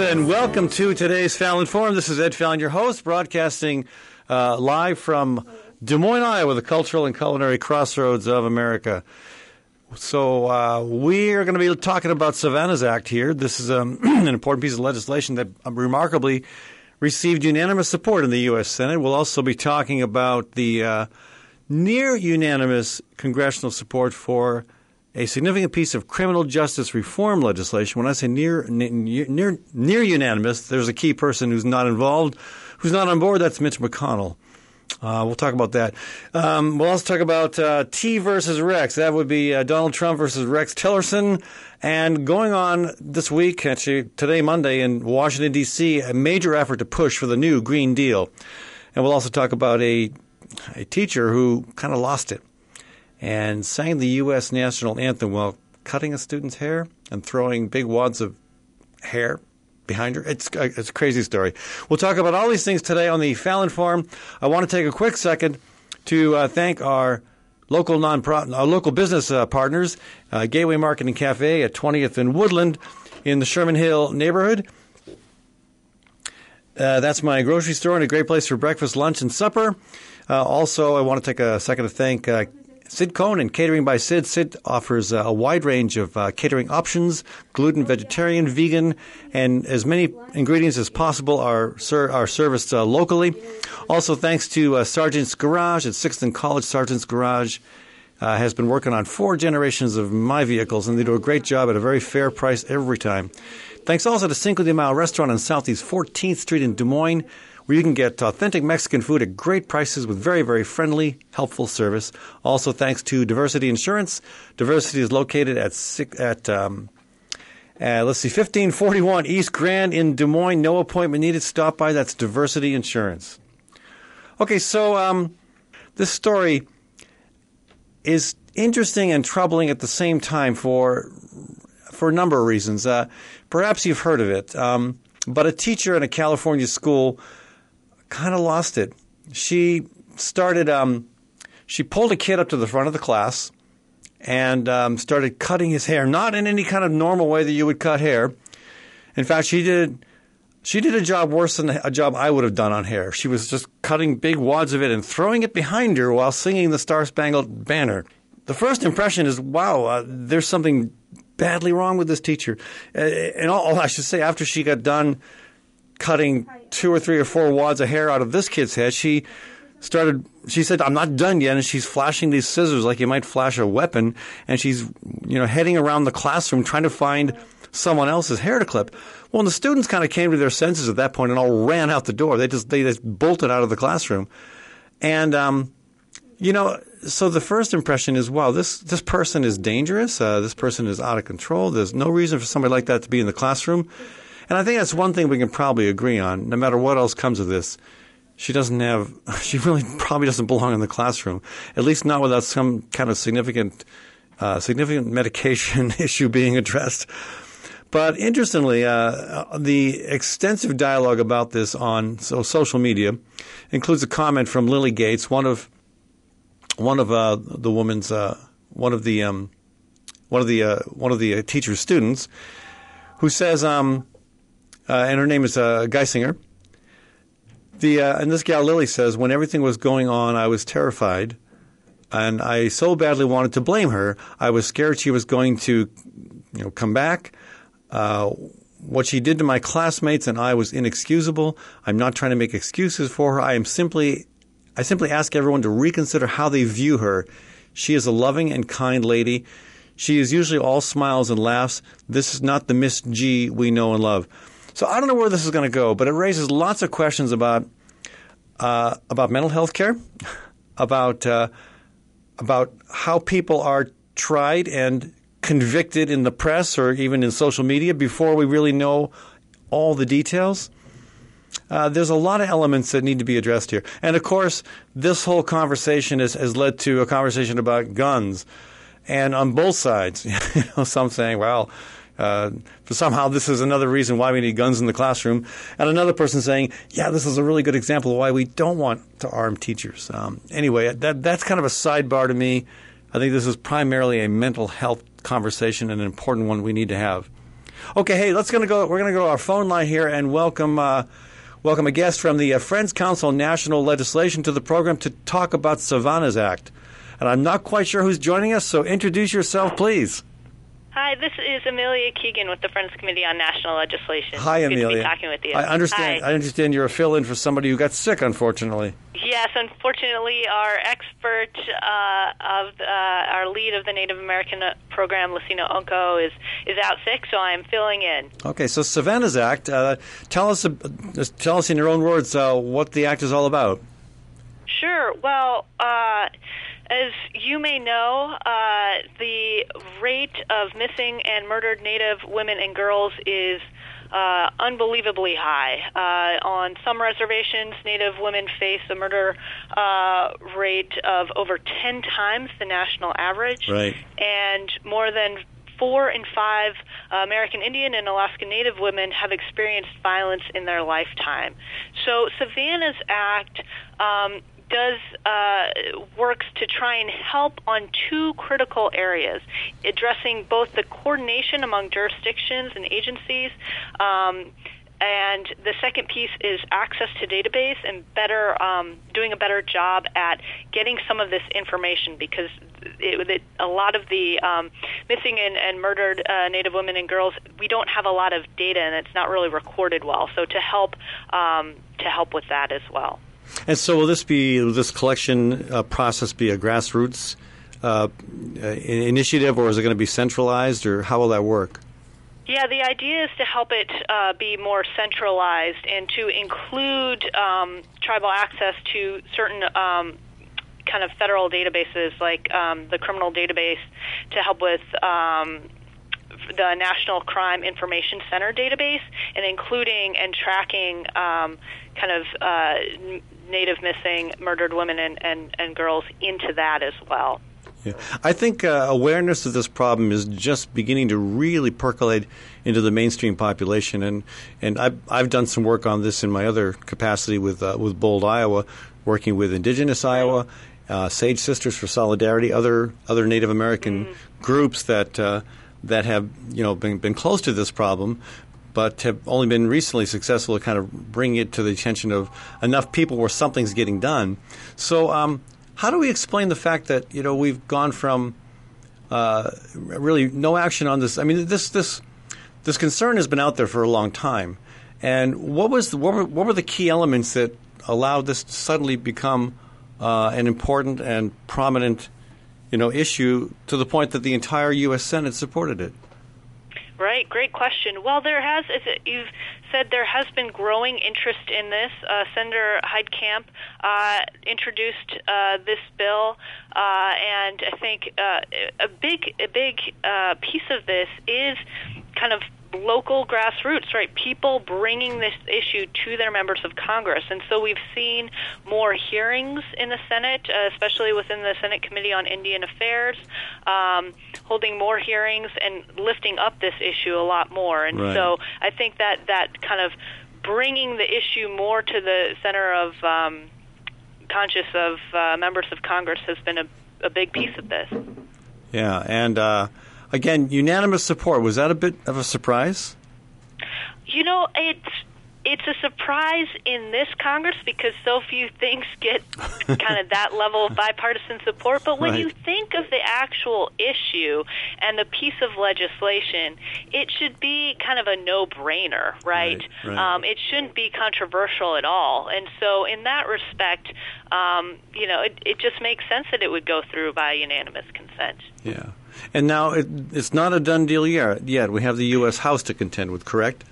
and welcome to today's Fallon Forum. This is Ed Fallon, your host, broadcasting uh, live from Des Moines, Iowa, the cultural and culinary crossroads of America. So uh, we are going to be talking about Savannah's Act here. This is um, an important piece of legislation that um, remarkably received unanimous support in the U.S. Senate. We'll also be talking about the uh, near unanimous congressional support for a significant piece of criminal justice reform legislation. When I say near near near, near unanimous, there's a key person who's not involved, who's not on board. That's Mitch McConnell. Uh, we'll talk about that. Um, we'll also talk about uh, T versus Rex. That would be uh, Donald Trump versus Rex Tillerson. And going on this week, actually today, Monday, in Washington, D.C., a major effort to push for the new Green Deal. And we'll also talk about a, a teacher who kind of lost it and sang the U.S. national anthem while cutting a student's hair and throwing big wads of hair behind her. It's, it's a crazy story. We'll talk about all these things today on the Fallon Forum. I want to take a quick second to uh, thank our local non our local business uh, partners, uh, Gateway Market and Cafe at 20th and Woodland in the Sherman Hill neighborhood. Uh, that's my grocery store and a great place for breakfast, lunch, and supper. Uh, also, I want to take a second to thank uh, Sid Cohn and Catering by Sid. Sid offers uh, a wide range of uh, catering options, gluten, vegetarian, vegan, and as many ingredients as possible are, ser- are serviced uh, locally. Also, thanks to uh, Sargent's Garage at 6th and College, Sargent's Garage uh, has been working on four generations of my vehicles, and they do a great job at a very fair price every time. Thanks also to Cinco de Mayo Restaurant on Southeast 14th Street in Des Moines where you can get authentic Mexican food at great prices with very, very friendly, helpful service. Also, thanks to Diversity Insurance. Diversity is located at at um, uh, let's see, 1541 East Grand in Des Moines. No appointment needed. Stop by. That's Diversity Insurance. Okay, so um, this story is interesting and troubling at the same time for for a number of reasons. Uh, perhaps you've heard of it, um, but a teacher in a California school kind of lost it. She started, um, she pulled a kid up to the front of the class and um, started cutting his hair, not in any kind of normal way that you would cut hair. In fact, she did. She did a job worse than a job I would have done on hair. She was just cutting big wads of it and throwing it behind her while singing the Star Spangled Banner. The first impression is, wow, uh, there's something badly wrong with this teacher. Uh, and all, I should say, after she got done cutting two or three or four wads of hair out of this kid's head, she started she said i'm not done yet and she's flashing these scissors like you might flash a weapon and she's you know heading around the classroom trying to find someone else's hair to clip. Well the students kind of came to their senses at that point and all ran out the door. They just they just bolted out of the classroom. And um, you know so the first impression is wow this this person is dangerous. Uh, this person is out of control. There's no reason for somebody like that to be in the classroom and I think that's one thing we can probably agree on, no matter what else comes of this. She doesn't have, she really probably doesn't belong in the classroom, at least not without some kind of significant, uh, significant medication issue being addressed. But interestingly, uh, the extensive dialogue about this on so social media includes a comment from Lily Gates, one of one of uh, the woman's uh, one of the um, one of the uh, one of the uh, teacher's students, who says, um, uh, and her name is uh, Gieszinger. The uh, and this gal Lily says when everything was going on, I was terrified, and I so badly wanted to blame her. I was scared she was going to, you know, come back. Uh, what she did to my classmates and I was inexcusable. I'm not trying to make excuses for her. I am simply, I simply ask everyone to reconsider how they view her. She is a loving and kind lady. She is usually all smiles and laughs. This is not the Miss G we know and love. So I don't know where this is going to go, but it raises lots of questions about uh, about mental health care, about uh, about how people are tried and convicted in the press or even in social media before we really know all the details. Uh, there's a lot of elements that need to be addressed here. And of course, this whole conversation has, has led to a conversation about guns. And on both sides, you know, some saying, well, uh, somehow this is another reason why we need guns in the classroom. And another person saying, yeah, this is a really good example of why we don't want to arm teachers. Um, anyway, that, that's kind of a sidebar to me. I think this is primarily a mental health conversation and an important one we need to have. Okay, hey, let's gonna go. We're gonna go to our phone line here and welcome uh, welcome a guest from the uh, Friends Council National Legislation to the program to talk about Savannah's Act. And I'm not quite sure who's joining us, so introduce yourself, please. Hi, this is Amelia Kegan with the Friends Committee on National Legislation. Hi, Good Amelia. To be talking with you. I understand. Hi. I understand you're a fill-in for somebody who got sick, unfortunately. Yes, unfortunately, our expert uh, of uh, our lead of the Native American program, Lacina Onco, is is out sick, so I'm filling in. Okay, so Savannah's Act. Uh, tell us, uh, just tell us in your own words uh, what the act is all about. Sure. Well, uh, as you may know, uh, the rate of missing and murdered Native women and girls is uh, unbelievably high. Uh, on some reservations, Native women face a murder uh, rate of over 10 times the national average. Right. And more than four in five uh, American Indian and Alaska Native women have experienced violence in their lifetime. So Savannah's Act um, does uh, works to try and help on two critical areas, addressing both the coordination among jurisdictions and agencies. Um, and the second piece is access to database and better um, doing a better job at getting some of this information because it, it, a lot of the um, missing and, and murdered uh, Native women and girls we don't have a lot of data and it's not really recorded well. So to help um, to help with that as well. And so, will this be will this collection uh, process be a grassroots uh, initiative, or is it going to be centralized, or how will that work? Yeah, the idea is to help it uh, be more centralized and to include um, tribal access to certain um, kind of federal databases, like um, the criminal database, to help with um, the National Crime Information Center database, and including and tracking um, kind of uh, Native missing, murdered women and, and, and girls into that as well. Yeah. I think uh, awareness of this problem is just beginning to really percolate into the mainstream population, and and I've I've done some work on this in my other capacity with uh, with Bold Iowa, working with Indigenous Iowa, uh, Sage Sisters for Solidarity, other other Native American mm-hmm. groups that uh, that have you know been been close to this problem, but have only been recently successful to kind of bring it to the attention of enough people where something's getting done. So. Um, how do we explain the fact that you know we've gone from uh, really no action on this? I mean, this this this concern has been out there for a long time, and what was the, what, were, what were the key elements that allowed this to suddenly become uh, an important and prominent you know issue to the point that the entire U.S. Senate supported it? Right, great question. Well, there has, as you've said, there has been growing interest in this. Uh, Senator Heitkamp uh, introduced uh, this bill, uh, and I think uh, a big, a big uh, piece of this is kind of local grassroots, right? People bringing this issue to their members of Congress. And so we've seen more hearings in the Senate, uh, especially within the Senate Committee on Indian Affairs, um, holding more hearings and lifting up this issue a lot more. And right. so I think that that kind of bringing the issue more to the center of um, conscious of uh, members of Congress has been a, a big piece of this. Yeah, and uh, Again, unanimous support. Was that a bit of a surprise? You know, it's it's a surprise in this Congress because so few things get kind of that level of bipartisan support. But when right. you think of the actual issue and the piece of legislation, it should be kind of a no-brainer, right? right, right. Um, it shouldn't be controversial at all. And so, in that respect, um, you know, it, it just makes sense that it would go through by unanimous consent. Yeah. And now it, it's not a done deal yet. We have the U.S. House to contend with. Correct?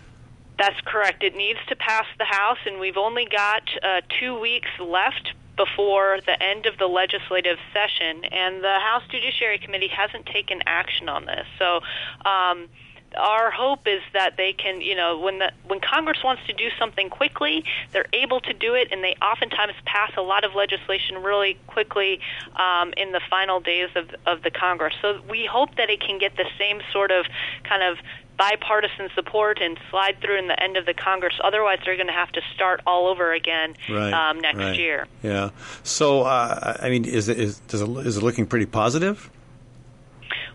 That's correct. It needs to pass the House, and we've only got uh, two weeks left before the end of the legislative session, and the House Judiciary Committee hasn't taken action on this. So. Um, our hope is that they can, you know, when the when Congress wants to do something quickly, they're able to do it, and they oftentimes pass a lot of legislation really quickly um, in the final days of of the Congress. So we hope that it can get the same sort of kind of bipartisan support and slide through in the end of the Congress. Otherwise, they're going to have to start all over again right, um, next right. year. Yeah. So, uh, I mean, is it is, does it, is it looking pretty positive?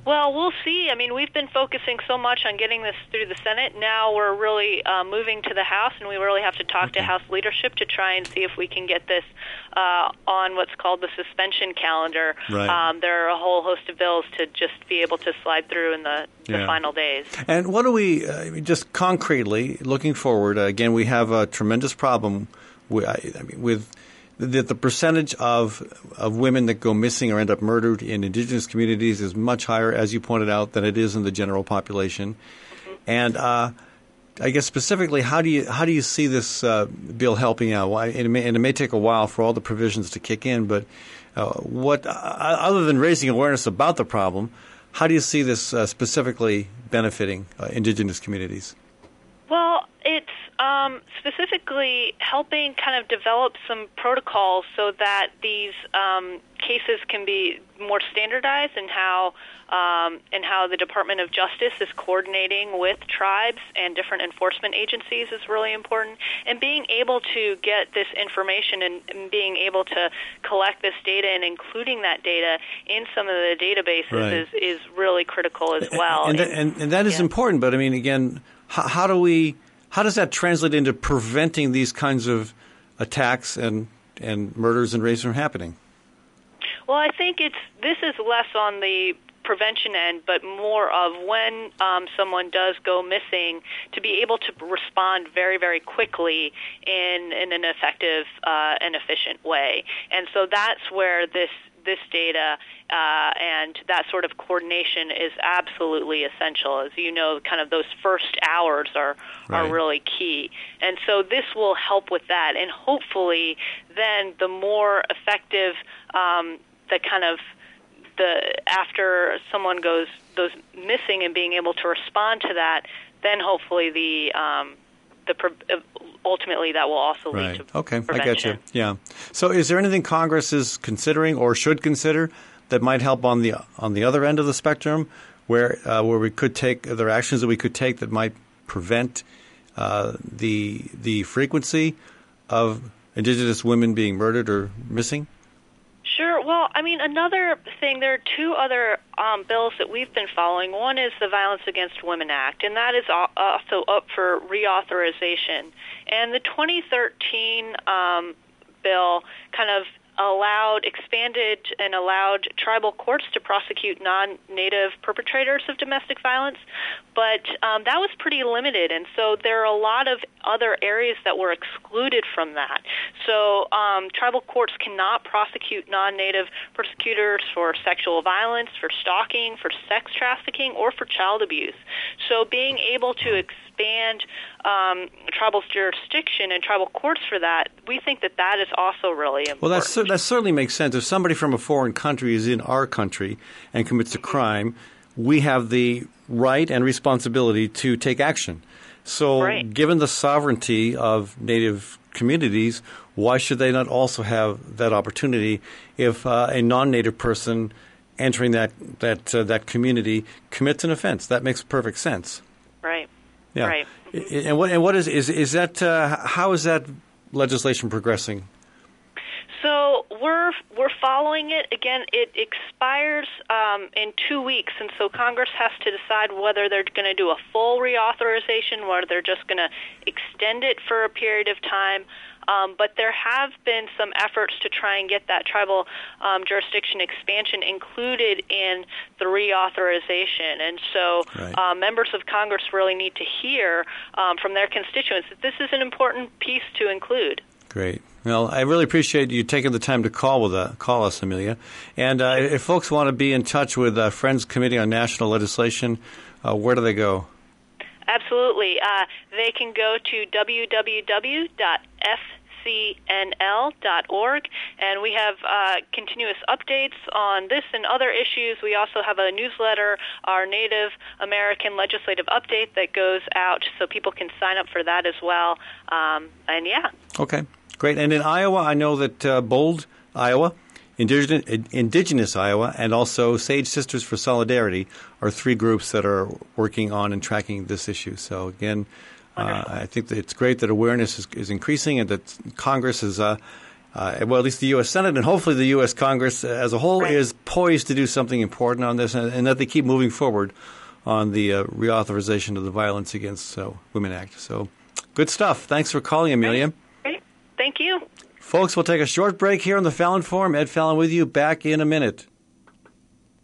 Well, we'll see. I mean, we've been focusing so much on getting this through the Senate. Now we're really uh, moving to the House, and we really have to talk okay. to House leadership to try and see if we can get this uh, on what's called the suspension calendar. Right. Um, there are a whole host of bills to just be able to slide through in the, the yeah. final days. And what do we, uh, just concretely, looking forward, uh, again, we have a tremendous problem with, I mean, with that the percentage of of women that go missing or end up murdered in indigenous communities is much higher, as you pointed out, than it is in the general population. And uh, I guess specifically, how do you how do you see this uh, bill helping out? And, it may, and it may take a while for all the provisions to kick in, but uh, what uh, other than raising awareness about the problem, how do you see this uh, specifically benefiting uh, indigenous communities? Well, it's um, specifically helping kind of develop some protocols so that these um, cases can be more standardized and how um, and how the Department of Justice is coordinating with tribes and different enforcement agencies is really important. And being able to get this information and, and being able to collect this data and including that data in some of the databases right. is, is really critical as well. And, and, and, and that is yeah. important. But I mean, again, how, how do we how does that translate into preventing these kinds of attacks and, and murders and rapes from happening? Well, I think it's this is less on the prevention end, but more of when um, someone does go missing to be able to respond very, very quickly in, in an effective uh, and efficient way. And so that's where this this data uh, and that sort of coordination is absolutely essential. As you know, kind of those first hours are right. are really key, and so this will help with that. And hopefully, then the more effective um, the kind of the after someone goes goes missing and being able to respond to that, then hopefully the um, the uh, ultimately that will also right. lead to okay. Prevention. I get you. Yeah. So, is there anything Congress is considering or should consider that might help on the on the other end of the spectrum, where uh, where we could take are there actions that we could take that might prevent uh, the the frequency of Indigenous women being murdered or missing? Sure. Well, I mean, another thing, there are two other um, bills that we've been following. One is the Violence Against Women Act, and that is also up for reauthorization. And the 2013 um, bill kind of allowed, expanded, and allowed tribal courts to prosecute non native perpetrators of domestic violence, but um, that was pretty limited. And so there are a lot of other areas that were excluded from that. So um, tribal courts cannot prosecute non native persecutors for sexual violence, for stalking, for sex trafficking, or for child abuse. So being able to expand um, tribal's jurisdiction and tribal courts for that, we think that that is also really important. Well, that's, that certainly makes sense. If somebody from a foreign country is in our country and commits a crime, we have the right and responsibility to take action. So, right. given the sovereignty of Native communities, why should they not also have that opportunity if uh, a non-Native person entering that that uh, that community commits an offense? That makes perfect sense. Right. Yeah. Right. And what and what is is is that uh, how is that legislation progressing? So we're we're following it again. It expires um, in two weeks, and so Congress has to decide whether they're going to do a full reauthorization, whether they're just going to extend it for a period of time. Um, but there have been some efforts to try and get that tribal um, jurisdiction expansion included in the reauthorization. And so right. uh, members of Congress really need to hear um, from their constituents that this is an important piece to include. Great. Well, I really appreciate you taking the time to call with uh, call us, Amelia. And uh, if folks want to be in touch with uh, Friends Committee on National Legislation, uh, where do they go? Absolutely. Uh, they can go to www.fcnl.org, and we have uh, continuous updates on this and other issues. We also have a newsletter, our Native American Legislative Update, that goes out so people can sign up for that as well. Um, and yeah. Okay. Great. And in Iowa, I know that uh, Bold, Iowa, Indigenous, Indigenous Iowa, and also Sage Sisters for Solidarity are three groups that are working on and tracking this issue. So again, uh, I think that it's great that awareness is, is, increasing and that Congress is uh, uh, well, at least the U.S. Senate and hopefully the U.S. Congress as a whole Right. is poised to do something important on this, and, and that they keep moving forward on the uh, reauthorization of the Violence Against uh, Women Act. So, good stuff. Thanks for calling, Amelia. Thank you. Folks, we'll take a short break here on the Fallon Forum. Ed Fallon with you. Back in a minute.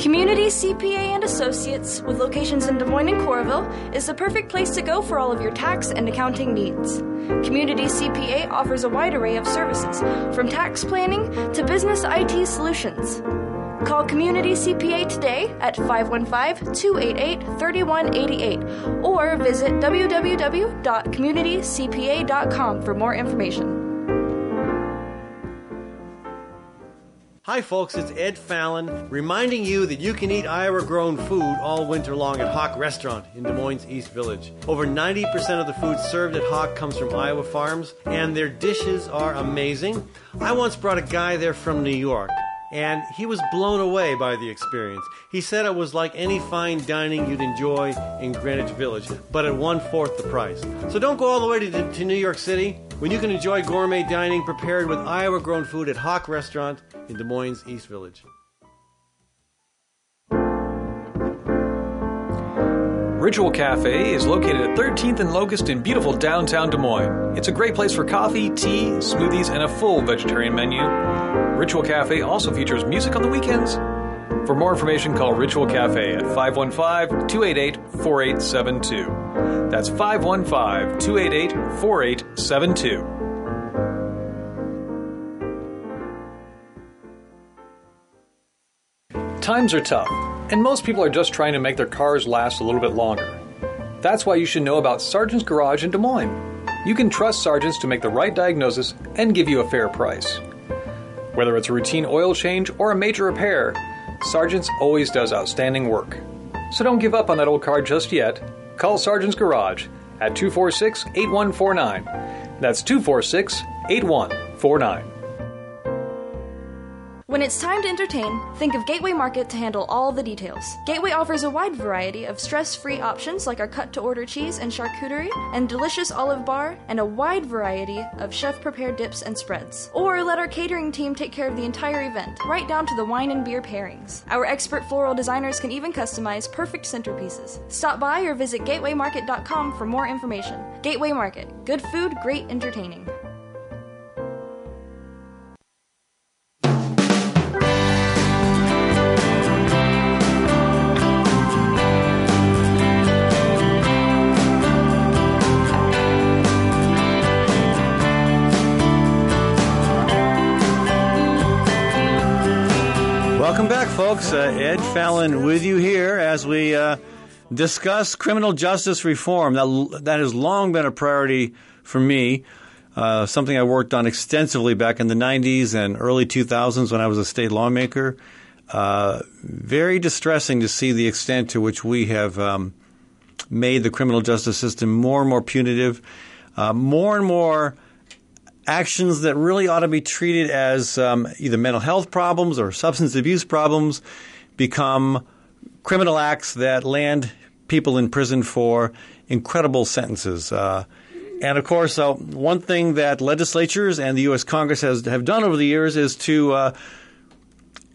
Community CPA and Associates, with locations in Des Moines and Coralville, is the perfect place to go for all of your tax and accounting needs. Community CPA offers a wide array of services, from tax planning to business IT solutions. Call Community CPA today at 515 288 3188 or visit www.communitycpa.com for more information. Hi, folks, it's Ed Fallon reminding you that you can eat Iowa grown food all winter long at HoQ Restaurant in Des Moines East Village. Over 90% of the food served at HoQ comes from Iowa farms, and their dishes are amazing. I once brought a guy there from New York. And he was blown away by the experience. He said it was like any fine dining you'd enjoy in Greenwich Village, but at one fourth the price. So don't go all the way to, to New York City when you can enjoy gourmet dining prepared with Iowa grown food at HoQ Restaurant in Des Moines East Village. Ritual Cafe is located at 13th and Locust in beautiful downtown Des Moines. It's a great place for coffee, tea, smoothies, and a full vegetarian menu. Ritual Cafe also features music on the weekends. For more information, call Ritual Cafe at 515 288 4872. That's 515 288 4872. Times are tough, and most people are just trying to make their cars last a little bit longer. That's why you should know about Sargent's Garage in Des Moines. You can trust Sargent's to make the right diagnosis and give you a fair price. Whether it's a routine oil change or a major repair, Sargent's always does outstanding work. So don't give up on that old car just yet. Call Sargent's Garage at 246 8149. That's 246 8149. When it's time to entertain, think of Gateway Market to handle all the details. Gateway offers a wide variety of stress free options like our cut to order cheese and charcuterie, and delicious olive bar, and a wide variety of chef prepared dips and spreads. Or let our catering team take care of the entire event, right down to the wine and beer pairings. Our expert floral designers can even customize perfect centerpieces. Stop by or visit gatewaymarket.com for more information. Gateway Market good food, great entertaining. Uh, Ed Fallon with you here as we uh, discuss criminal justice reform. That, that has long been a priority for me, uh, something I worked on extensively back in the 90s and early 2000s when I was a state lawmaker. Uh, very distressing to see the extent to which we have um, made the criminal justice system more and more punitive, uh, more and more actions that really ought to be treated as um, either mental health problems or substance abuse problems become criminal acts that land people in prison for incredible sentences. Uh, and of course, uh, one thing that legislatures and the U.S. Congress has have done over the years is to uh,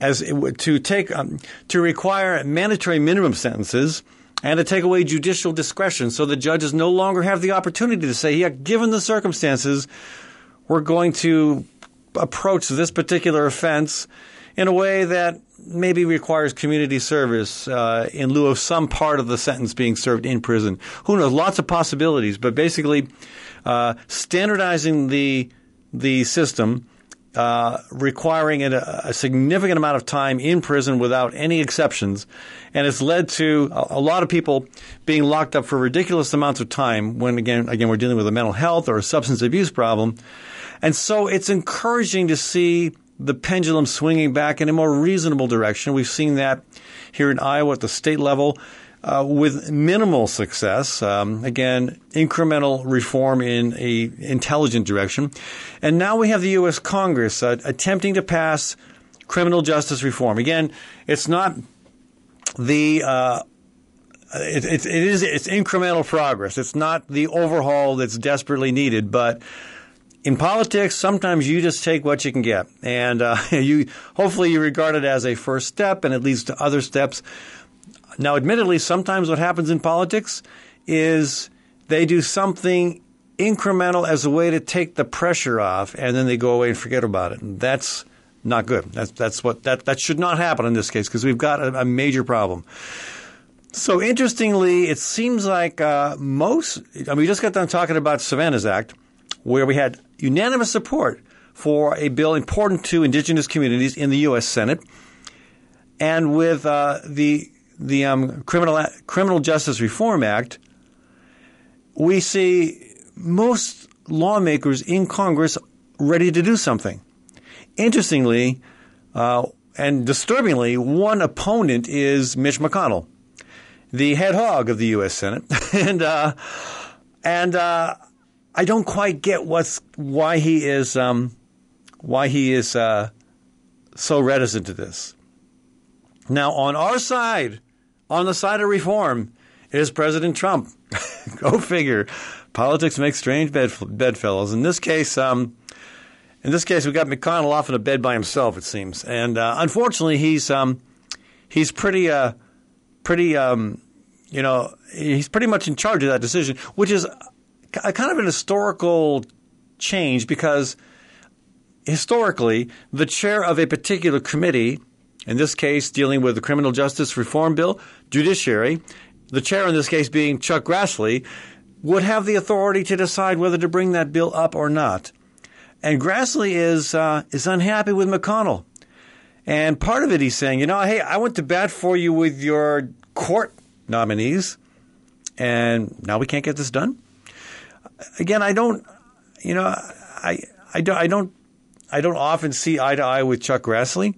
as to take um, to require mandatory minimum sentences and to take away judicial discretion, so the judges no longer have the opportunity to say, "Yeah, given the circumstances." We're going to approach this particular offense in a way that maybe requires community service uh, in lieu of some part of the sentence being served in prison. Who knows? Lots of possibilities, but basically, uh, standardizing the the system. Uh, requiring a, a, significant amount of time in prison without any exceptions, and it's led to a, a, lot of people being locked up for ridiculous amounts of time. When again, again, we're dealing with a mental health or a substance abuse problem, And so it's encouraging to see the pendulum swinging back in a more reasonable direction. We've seen that here in Iowa at the state level. Uh, with minimal success. Um, again, incremental reform in a intelligent direction, and now we have the U.S. Congress uh, attempting to pass criminal justice reform. Again, it's not the uh, it, it, it is it's incremental progress. It's not the overhaul that's desperately needed, but in politics, sometimes you just take what you can get, and uh, you hopefully you regard it as a first step, and it leads to other steps. Now, admittedly, sometimes what happens in politics is they do something incremental as a way to take the pressure off, and then they go away and forget about it. And that's not good. That's that's what that that should not happen in this case because we've got a, a, major problem. So interestingly, it seems like uh, most. I mean, we just got done talking about Savannah's Act, where we had unanimous support for a bill important to indigenous communities in the U.S. Senate, and with uh, the the um, criminal criminal justice reform act, we see most lawmakers in Congress ready to do something. Interestingly, uh, and disturbingly, one opponent is Mitch McConnell, the head hog of the U.S. Senate, and uh, and uh, I don't quite get what's why he is um, why he is uh, so reticent to this. Now, on our side, on the side of reform, is President Trump. Go figure. Politics makes strange bed bedfellows. In this case, um, in this case, we got McConnell off in a bed by himself, it seems, and uh, unfortunately, he's um, he's pretty uh, pretty um, you know he's pretty much in charge of that decision, which is kind of an historical change because historically, the chair of a particular committee, in this case dealing with the criminal justice reform bill, judiciary, the chair in this case being Chuck Grassley, would have the authority to decide whether to bring that bill up or not. And Grassley is uh, is unhappy with McConnell. And part of it, he's saying, you know, hey, I went to bat for you with your court nominees, and now we can't get this done. Again, I don't, you know, I, I don't, I don't, I don't often see eye to eye with Chuck Grassley.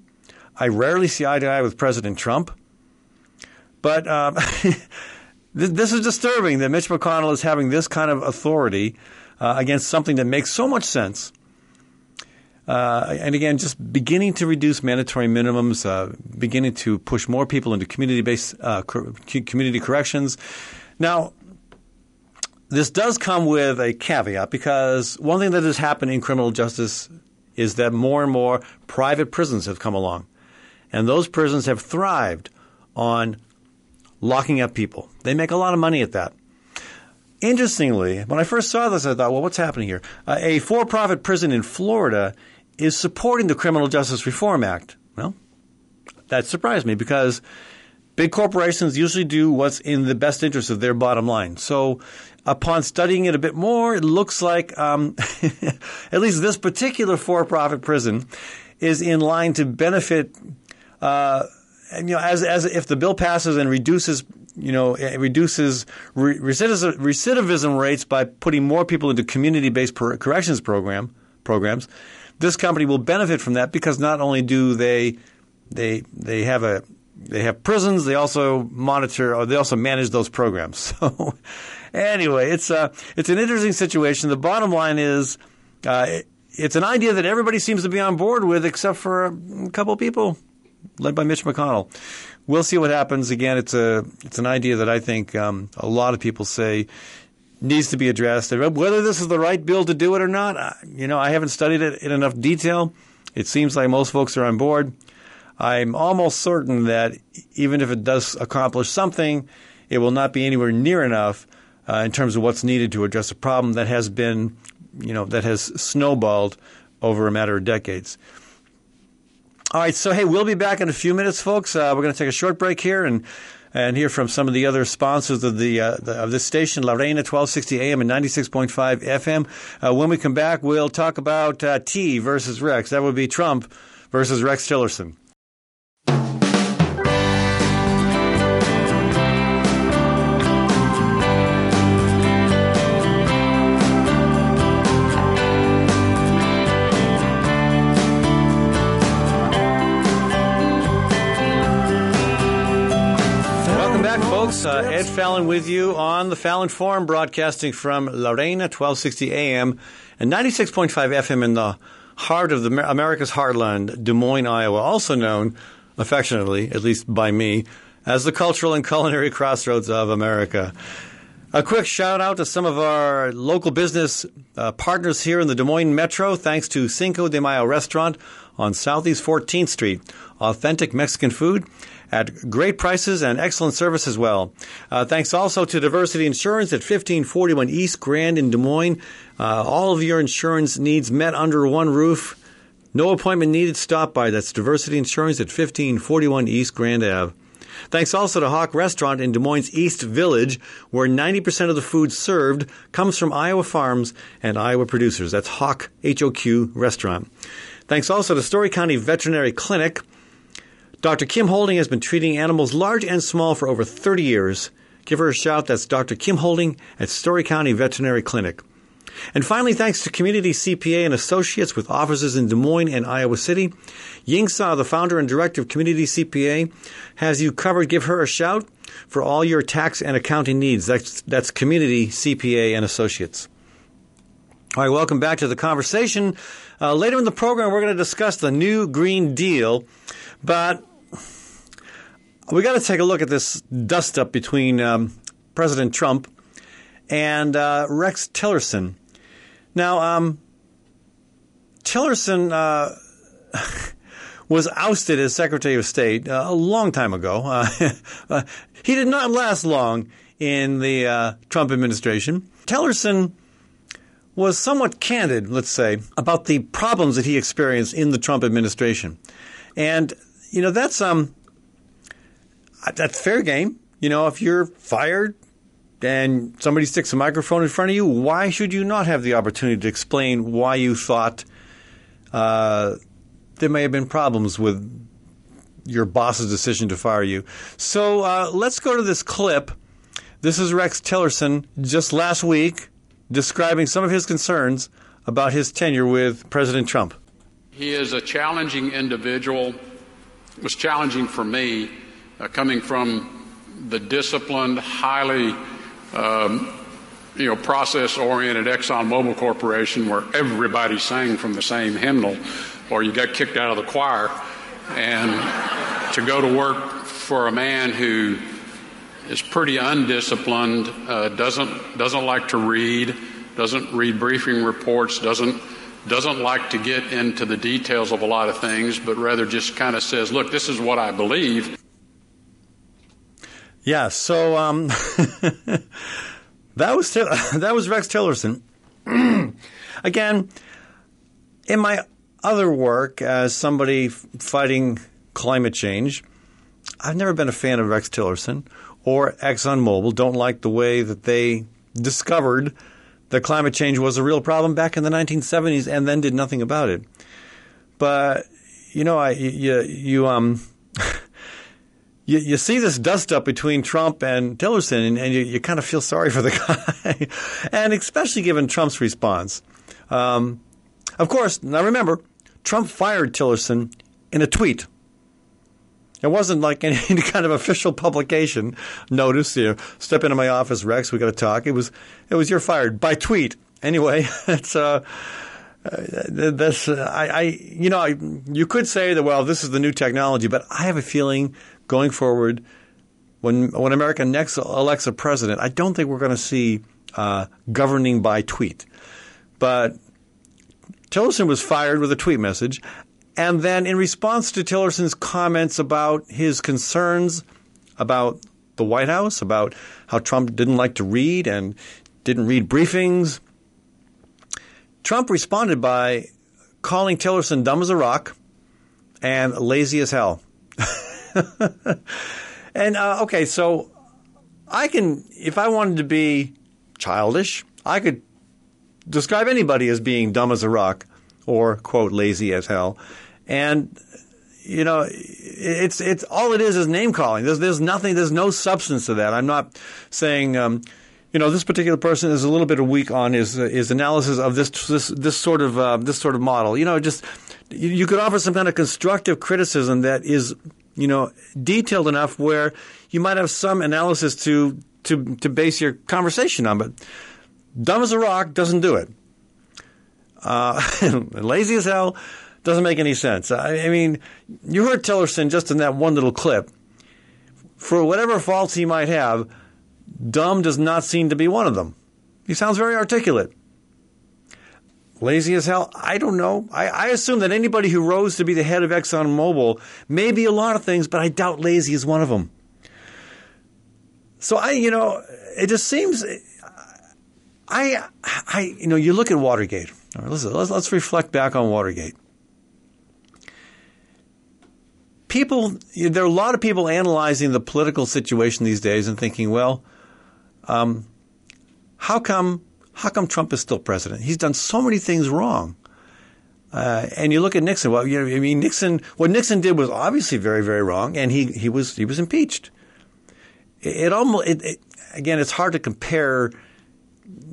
I rarely see eye to eye with President Trump. But um, this is disturbing that Mitch McConnell is having this kind of authority uh, against something that makes so much sense uh, and again, just beginning to reduce mandatory minimums, uh, beginning to push more people into community-based uh, community corrections. Now, this does come with a caveat because one thing that has happened in criminal justice is that more and more private prisons have come along, and those prisons have thrived on locking up people. They make a lot of money at that. Interestingly, when I first saw this, I thought, well, what's happening here? Uh, a for profit prison in Florida is supporting the Criminal Justice Reform Act. Well, that surprised me because big corporations usually do what's in the best interest of their bottom line. So, upon studying it a bit more, it looks like um, at least this particular for-profit prison is in line to benefit. Uh, and, you know, as as if the bill passes and reduces, you know, it reduces recidivism, rates by putting more people into community-based corrections program programs this company will benefit from that because not only do they they they have a they have prisons, they also monitor or they also manage those programs. So anyway, it's uh, it's an interesting situation. The bottom line is uh, it's an idea that everybody seems to be on board with except for a couple people led by Mitch McConnell. We'll see what happens. Again, it's a it's an idea that I think um, a lot of people say needs to be addressed. Whether this is the right bill to do it or not, you know, I haven't studied it in enough detail. It seems like most folks are on board. I'm almost certain that even if it does accomplish something, it will not be anywhere near enough uh, in terms of what's needed to address a problem that has been, you know, that has snowballed over a matter of decades. All right, so hey, we'll be back in a few minutes, folks. Uh, we're going to take a short break here and and hear from some of the other sponsors of the, uh, the of this station, La Reina, 1260 AM and 96.5 FM. Uh, when we come back, we'll talk about uh, T versus Rex. That would be Trump versus Rex Tillerson. Ed Fallon with you on the Fallon Forum, broadcasting from La Reina, 1260 AM and 96.5 FM in the heart of the America's heartland, Des Moines, Iowa, also known affectionately, at least by me, as the cultural and culinary crossroads of America. A quick shout out to some of our local business uh, partners here in the Des Moines Metro, thanks to Cinco de Mayo Restaurant on Southeast 14th Street. Authentic Mexican food at great prices and excellent service as well. Uh, thanks also to Diversity Insurance at 1541 East Grand in Des Moines. Uh, all of your insurance needs met under one roof. No appointment needed. Stop by. That's Diversity Insurance at 1541 East Grand Ave. Thanks also to HoQ Restaurant in Des Moines East Village, where 90% of the food served comes from Iowa farms and Iowa producers. That's HoQ, H-O-Q Restaurant. Thanks also to Story County Veterinary Clinic. Dr. Kim Holding has been treating animals large and small for over 30 years. Give her a shout. That's Dr. Kim Holding at Story County Veterinary Clinic. And finally, thanks to Community CPA and Associates with offices in Des Moines and Iowa City. Ying Sa, the founder and director of Community CPA, has you covered. Give her a shout for all your tax and accounting needs. That's, that's Community CPA and Associates. All right, welcome back to the conversation. Uh, later in the program, we're going to discuss the new Green Deal, but we got to take a look at this dust up between um, President Trump and uh, Rex Tillerson. Now, um, Tillerson uh, was ousted as Secretary of State uh, a long time ago. Uh, he did not last long in the uh, Trump administration. Tillerson was somewhat candid, let's say, about the problems that he experienced in the Trump administration. And, you know, that's um that's fair game. You know, if you're fired and somebody sticks a microphone in front of you, why should you not have the opportunity to explain why you thought uh, there may have been problems with your boss's decision to fire you? So uh, let's go to this clip. This is Rex Tillerson just last week describing some of his concerns about his tenure with President Trump. He is a challenging individual. Was challenging for me uh, coming from the disciplined, highly um, you know, process-oriented ExxonMobil Corporation, where everybody sang from the same hymnal, or you got kicked out of the choir, and to go to work for a man who is pretty undisciplined, uh, doesn't doesn't like to read, doesn't read briefing reports, doesn't doesn't like to get into the details of a lot of things, but rather just kind of says, "Look, this is what I believe." Yeah. So um, that was that was Rex Tillerson. Again, in my other work as somebody fighting climate change, I've never been a fan of Rex Tillerson or ExxonMobil. Don't like the way that they discovered that climate change was a real problem back in the 1970s and then did nothing about it. But you know, I you you um. you, you see this dust up between Trump and Tillerson, and, and you, you kind of feel sorry for the guy, and especially given Trump's response. Um, of course, now remember, Trump fired Tillerson in a tweet. It wasn't like any, kind of official publication notice. You step into my office, Rex. We got to talk. It was, it was you're fired by tweet. Anyway, uh, uh, this uh, I, I, you know, I, you could say that well, this is the new technology, but I have a feeling going forward, when when America next elects a president, I don't think we're going to see uh, governing by tweet. But Tillerson was fired with a tweet message, and then in response to Tillerson's comments about his concerns about the White House, about how Trump didn't like to read and didn't read briefings, Trump responded by calling Tillerson dumb as a rock and lazy as hell. and uh, okay, so I can, if I wanted to be childish, I could describe anybody as being dumb as a rock or quote lazy as hell, and you know, it's it's all it is is name calling. There's there's nothing. There's no substance to that. I'm not saying. Um, you know, this particular person is a little bit weak on his his analysis of this this this sort of uh, this sort of model. You know, just you, you could offer some kind of constructive criticism that is you know, detailed enough where you might have some analysis to to to base your conversation on. But dumb as a rock doesn't do it. Uh, lazy as hell doesn't make any sense. I, I mean, you heard Tillerson just in that one little clip. For whatever faults he might have, dumb does not seem to be one of them. He sounds very articulate. Lazy as hell? I don't know. I, I, assume that anybody who rose to be the head of ExxonMobil may be a lot of things, but I doubt lazy is one of them. So I, you know, it just seems. I, I, you know, you look at Watergate. All right, listen, let's, let's reflect back on Watergate. People, there are a lot of people analyzing the political situation these days and thinking, well, um, how come how come Trump is still president? He's done so many things wrong. Uh, and you look at Nixon. Well, you know, I mean, Nixon. What Nixon did was obviously very, very wrong, and he he was he was impeached. It, it almost it, it, again, it's hard to compare,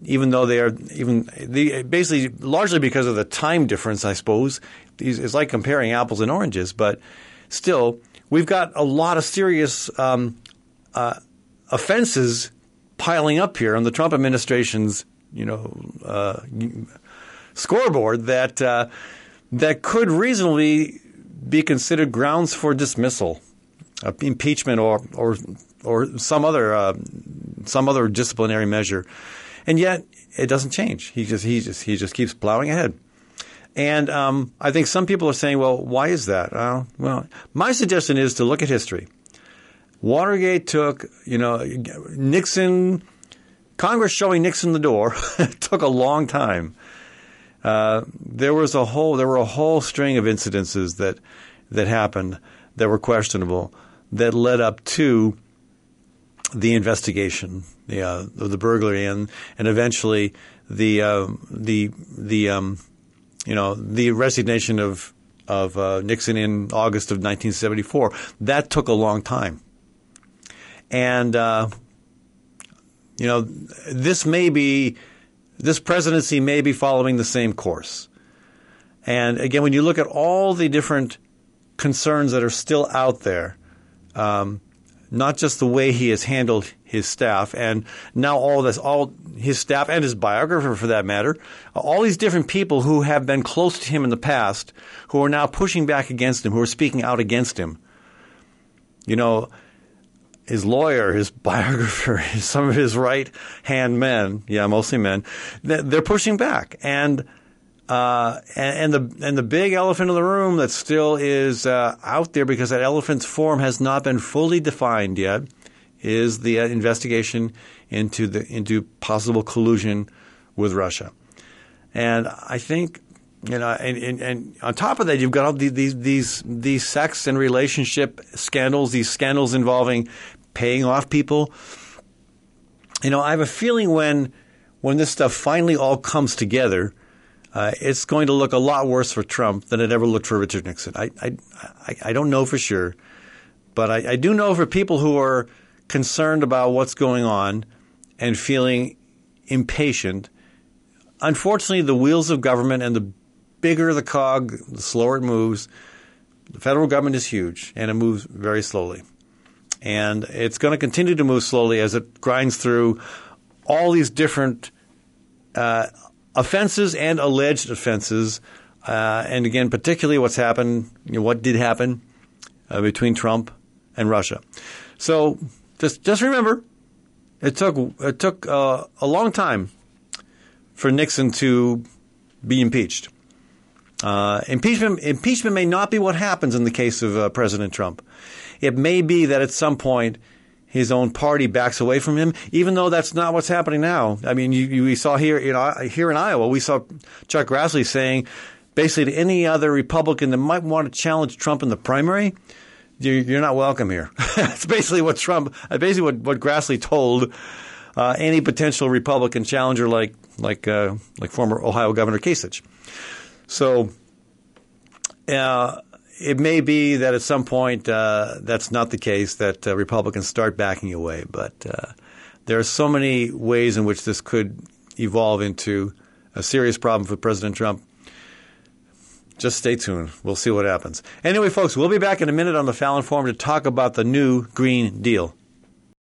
even though they are even the basically largely because of the time difference. I suppose it's like comparing apples and oranges, but still, we've got a lot of serious um, uh, offenses piling up here on the Trump administration's you know uh, scoreboard that uh, that could reasonably be considered grounds for dismissal, uh, impeachment, or or or some other uh, some other disciplinary measure, and yet it doesn't change. He just he just he just keeps plowing ahead. And um, I think some people are saying, well, why is that? Uh, well, my suggestion is to look at history. Watergate took, you know, Nixon Congress showing Nixon the door took a long time. Uh, there was a whole there were a whole string of incidences that that happened that were questionable that led up to the investigation, the uh, the burglary, and and eventually the uh, the the um, you know the resignation of of uh, Nixon in August of 1974. That took a long time, and uh, you know, this may be, this presidency may be following the same course. And again, when you look at all the different concerns that are still out there, um, not just the way he has handled his staff, and now all this, all his staff and his biographer for that matter, all these different people who have been close to him in the past, who are now pushing back against him, who are speaking out against him. You know, his lawyer, his biographer, some of his right hand men, yeah, mostly men, they're pushing back. And, uh, and, and, the and the big elephant in the room that still is uh, out there because that elephant's form has not been fully defined yet is the uh, investigation into the into possible collusion with Russia. And I think you know, and, and, and, on top of that, you've got all these these these sex and relationship scandals, these scandals involving paying off people. You know, I have a feeling when when this stuff finally all comes together, uh, it's going to look a lot worse for Trump than it ever looked for Richard Nixon. I I, I don't know for sure, but I, I do know for people who are concerned about what's going on and feeling impatient. Unfortunately, the wheels of government and the bigger the cog, the slower it moves. The federal government is huge and it moves very slowly. And it's going to continue to move slowly as it grinds through all these different uh, offenses and alleged offenses. Uh, and again, particularly what's happened, you know, what did happen uh, between Trump and Russia. So just just remember, it took it took uh, a long time for Nixon to be impeached. Uh, impeachment impeachment may not be what happens in the case of uh, President Trump. It may be that at some point his own party backs away from him, even though that's not what's happening now. I mean, you, you, we saw here, know, here in Iowa, we saw Chuck Grassley saying basically to any other Republican that might want to challenge Trump in the primary, you're not welcome here. That's basically what Trump, uh, basically what, what Grassley told uh, any potential Republican challenger like like uh, like former Ohio Governor Kasich. So, uh, it may be that at some point uh, that's not the case, that uh, Republicans start backing away. But uh, there are so many ways in which this could evolve into a serious problem for President Trump. just stay tuned. We'll see what happens. Anyway, folks, we'll be back in a minute on the Fallon Forum to talk about the new Green Deal.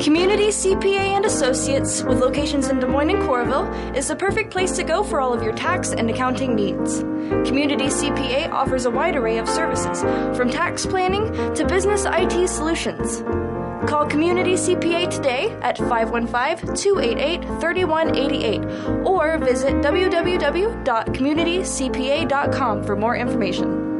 Community CPA and Associates, with locations in Des Moines and Coralville, is the perfect place to go for all of your tax and accounting needs. Community CPA offers a wide array of services, from tax planning to business IT solutions. Call Community CPA today at 515 288 3188 or visit www.communitycpa.com for more information.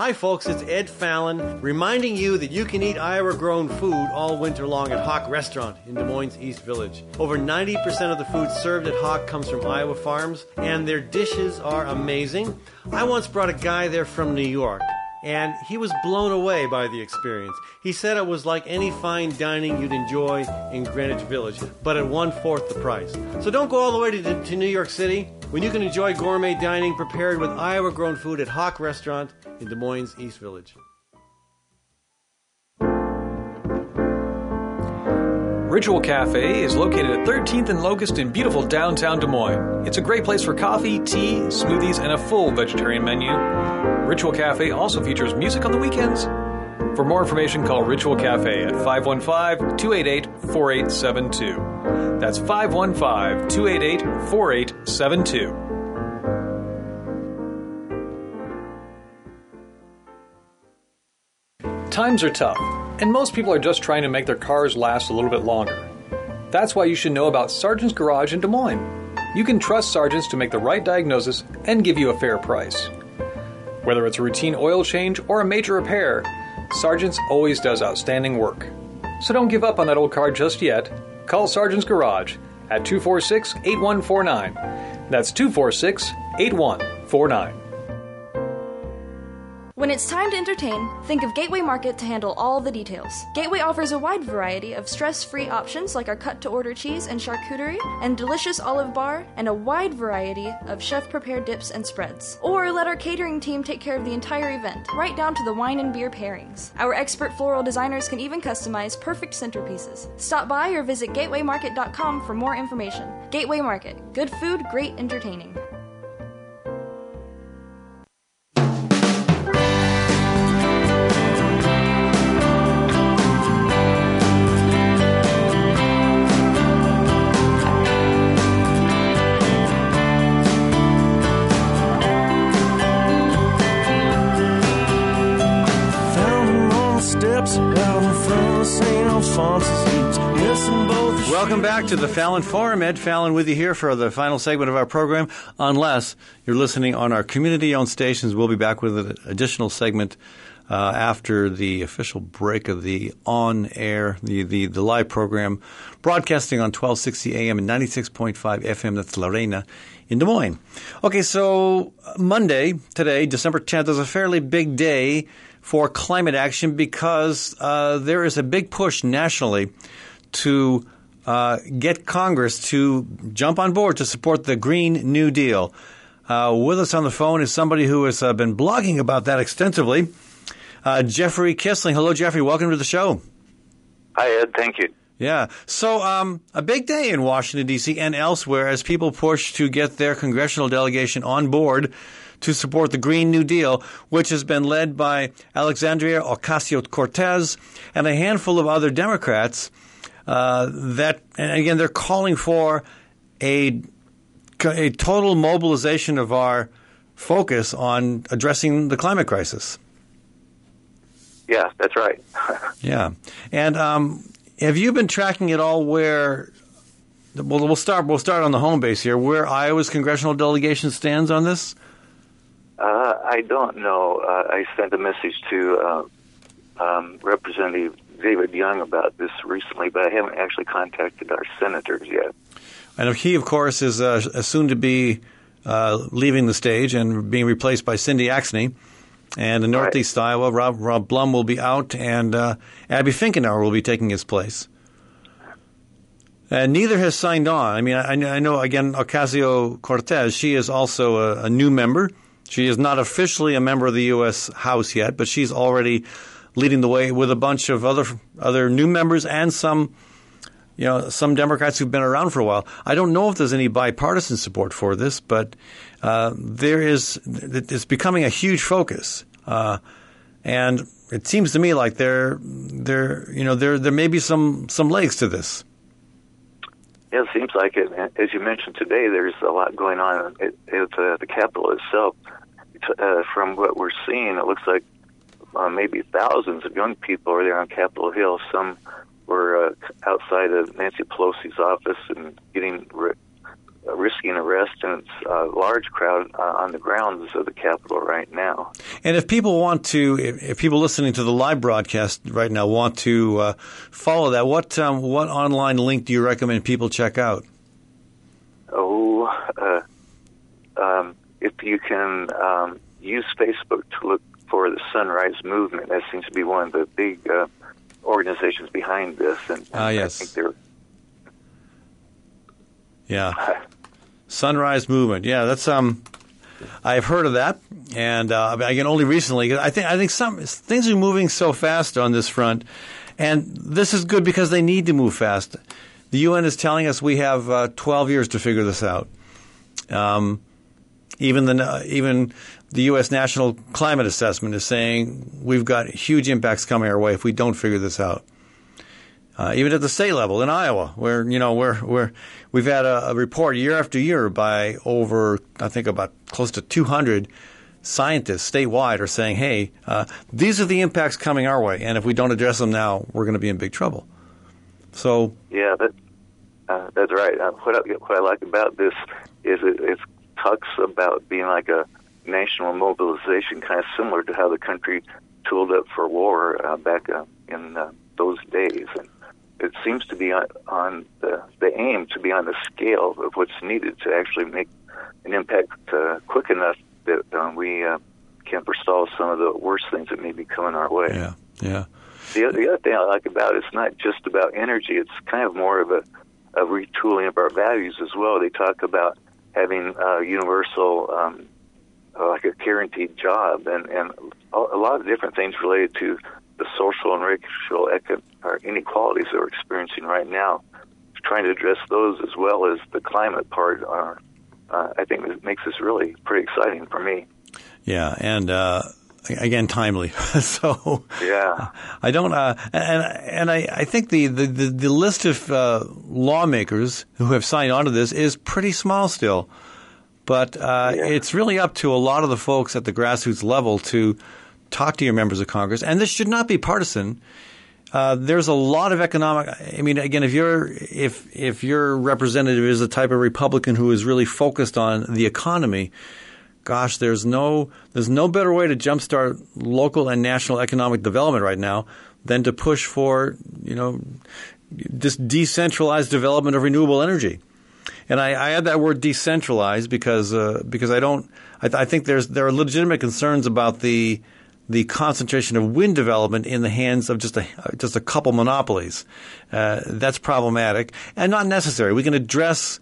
Hi, folks, it's Ed Fallon reminding you that you can eat Iowa grown food all winter long at Hawk Restaurant in Des Moines East Village. Over 90% of the food served at Hawk comes from Iowa farms, and their dishes are amazing. I once brought a guy there from New York. And he was blown away by the experience. He said it was like any fine dining you'd enjoy in Greenwich Village, but at one fourth the price. So don't go all the way to, to New York City when you can enjoy gourmet dining prepared with Iowa grown food at Hawk Restaurant in Des Moines East Village. Ritual Cafe is located at 13th and Locust in beautiful downtown Des Moines. It's a great place for coffee, tea, smoothies, and a full vegetarian menu. Ritual Cafe also features music on the weekends. For more information, call Ritual Cafe at 515 288 4872. That's 515 288 4872. Times are tough, and most people are just trying to make their cars last a little bit longer. That's why you should know about Sargent's Garage in Des Moines. You can trust Sargent's to make the right diagnosis and give you a fair price. Whether it's a routine oil change or a major repair, Sargent's always does outstanding work. So don't give up on that old car just yet. Call Sargent's Garage at 246 8149. That's 246 8149. When it's time to entertain, think of Gateway Market to handle all the details. Gateway offers a wide variety of stress free options like our cut to order cheese and charcuterie, and delicious olive bar, and a wide variety of chef prepared dips and spreads. Or let our catering team take care of the entire event, right down to the wine and beer pairings. Our expert floral designers can even customize perfect centerpieces. Stop by or visit gatewaymarket.com for more information. Gateway Market good food, great entertaining. Welcome back to the Fallon Forum. Ed Fallon with you here for the final segment of our program. Unless you're listening on our community owned stations, we'll be back with an additional segment uh, after the official break of the on air, the, the, the live program, broadcasting on 1260 AM and 96.5 FM. That's La Reina in Des Moines. Okay, so Monday, today, December 10th, is a fairly big day for climate action because uh, there is a big push nationally to uh, get Congress to jump on board to support the Green New Deal. Uh, with us on the phone is somebody who has uh, been blogging about that extensively, uh, Jeffrey Kisling. Hello, Jeffrey. Welcome to the show. Hi, Ed. Thank you. Yeah. So, um, a big day in Washington, D.C. and elsewhere as people push to get their congressional delegation on board to support the Green New Deal, which has been led by Alexandria Ocasio Cortez and a handful of other Democrats. Uh, that, and again, they're calling for a, a total mobilization of our focus on addressing the climate crisis. Yeah, that's right. yeah. And um, have you been tracking at all where well, we'll start. We'll start on the home base here. Where Iowa's congressional delegation stands on this? Uh, I don't know. Uh, I sent a message to uh, um, Representative David Young about this recently, but I haven't actually contacted our senators yet. And he, of course, is uh, soon to be uh, leaving the stage and being replaced by Cindy Axne. And in Northeast right. Iowa, Rob, Rod Blum will be out, and uh, Abby Finkenauer will be taking his place. And neither has signed on. I mean, I, I know, again, Ocasio Cortez, she is also a, a, new member. She is not officially a member of the U.S. House yet, but she's already leading the way with a bunch of other other new members and some you know some Democrats who've been around for a while. I don't know if there's any bipartisan support for this, but uh, there is. It's becoming a huge focus, uh, and it seems to me like there there you know there there may be some some legs to this. Yeah, it seems like it. As you mentioned today, there's a lot going on at, at uh, the Capitol itself. Uh, from what we're seeing, it looks like uh, maybe thousands of young people are there on Capitol Hill. Some were uh, outside of Nancy Pelosi's office and getting ri- uh, risking arrest, and it's a large crowd uh, on the grounds of the Capitol right now. And if people want to, if, if people listening to the live broadcast right now want to uh, follow that, what um, what online link do you recommend people check out? Oh, uh, um, if you can um, use Facebook to look for the Sunrise Movement. That seems to be one of the big uh, organizations behind this, and, uh, yes. I think they're yeah, Sunrise Movement. Yeah, that's um. I've heard of that, and uh, again, only recently. I think I think some things are moving so fast on this front, and this is good because they need to move fast. The UN is telling us we have uh, 12 years to figure this out. Um, even the even the U.S. National Climate Assessment is saying we've got huge impacts coming our way if we don't figure this out. Uh, even at the state level in Iowa, where you know where we're we've had a, a, report year after year by over I think about close to 200 scientists statewide are saying, hey, uh, these are the impacts coming our way, and if we don't address them now, we're going to be in big trouble. So yeah, that, uh, that's right. Uh, what I, what I like about this is it, it talks about being like a national mobilization, kind of similar to how the country tooled up for war uh, back uh, in uh, those days. And it seems to be on, on the, the aim to be on the scale of what's needed to actually make an impact uh, quick enough that um, we uh, can forestall some of the worst things that may be coming our way. Yeah, yeah. The, the other thing I like about it, it's not just about energy. It's kind of more of a, a retooling of our values as well. They talk about having uh, universal um, uh, like a guaranteed job, and and a lot of different things related to the social and racial or inequalities that we're experiencing right now. Trying to address those as well as the climate part are, uh, I think, it makes this really pretty exciting for me. Yeah, and uh, again, timely. so yeah, I don't, uh, and and I, I think the, the, the, the list of uh, lawmakers who have signed on to this is pretty small still. But uh, yeah. it's really up to a lot of the folks at the grassroots level to talk to your members of Congress. And this should not be partisan. Uh, there's a lot of economic. I mean, again, if you're if if your representative is the type of Republican who is really focused on the economy, gosh, there's no there's no better way to jumpstart local and national economic development right now than to push for you know this decentralized development of renewable energy. And I, I add that word decentralized because uh, because I don't I, I, think there's there are legitimate concerns about the the concentration of wind development in the hands of just a just a couple monopolies. Uh, that's problematic and not necessary. We can address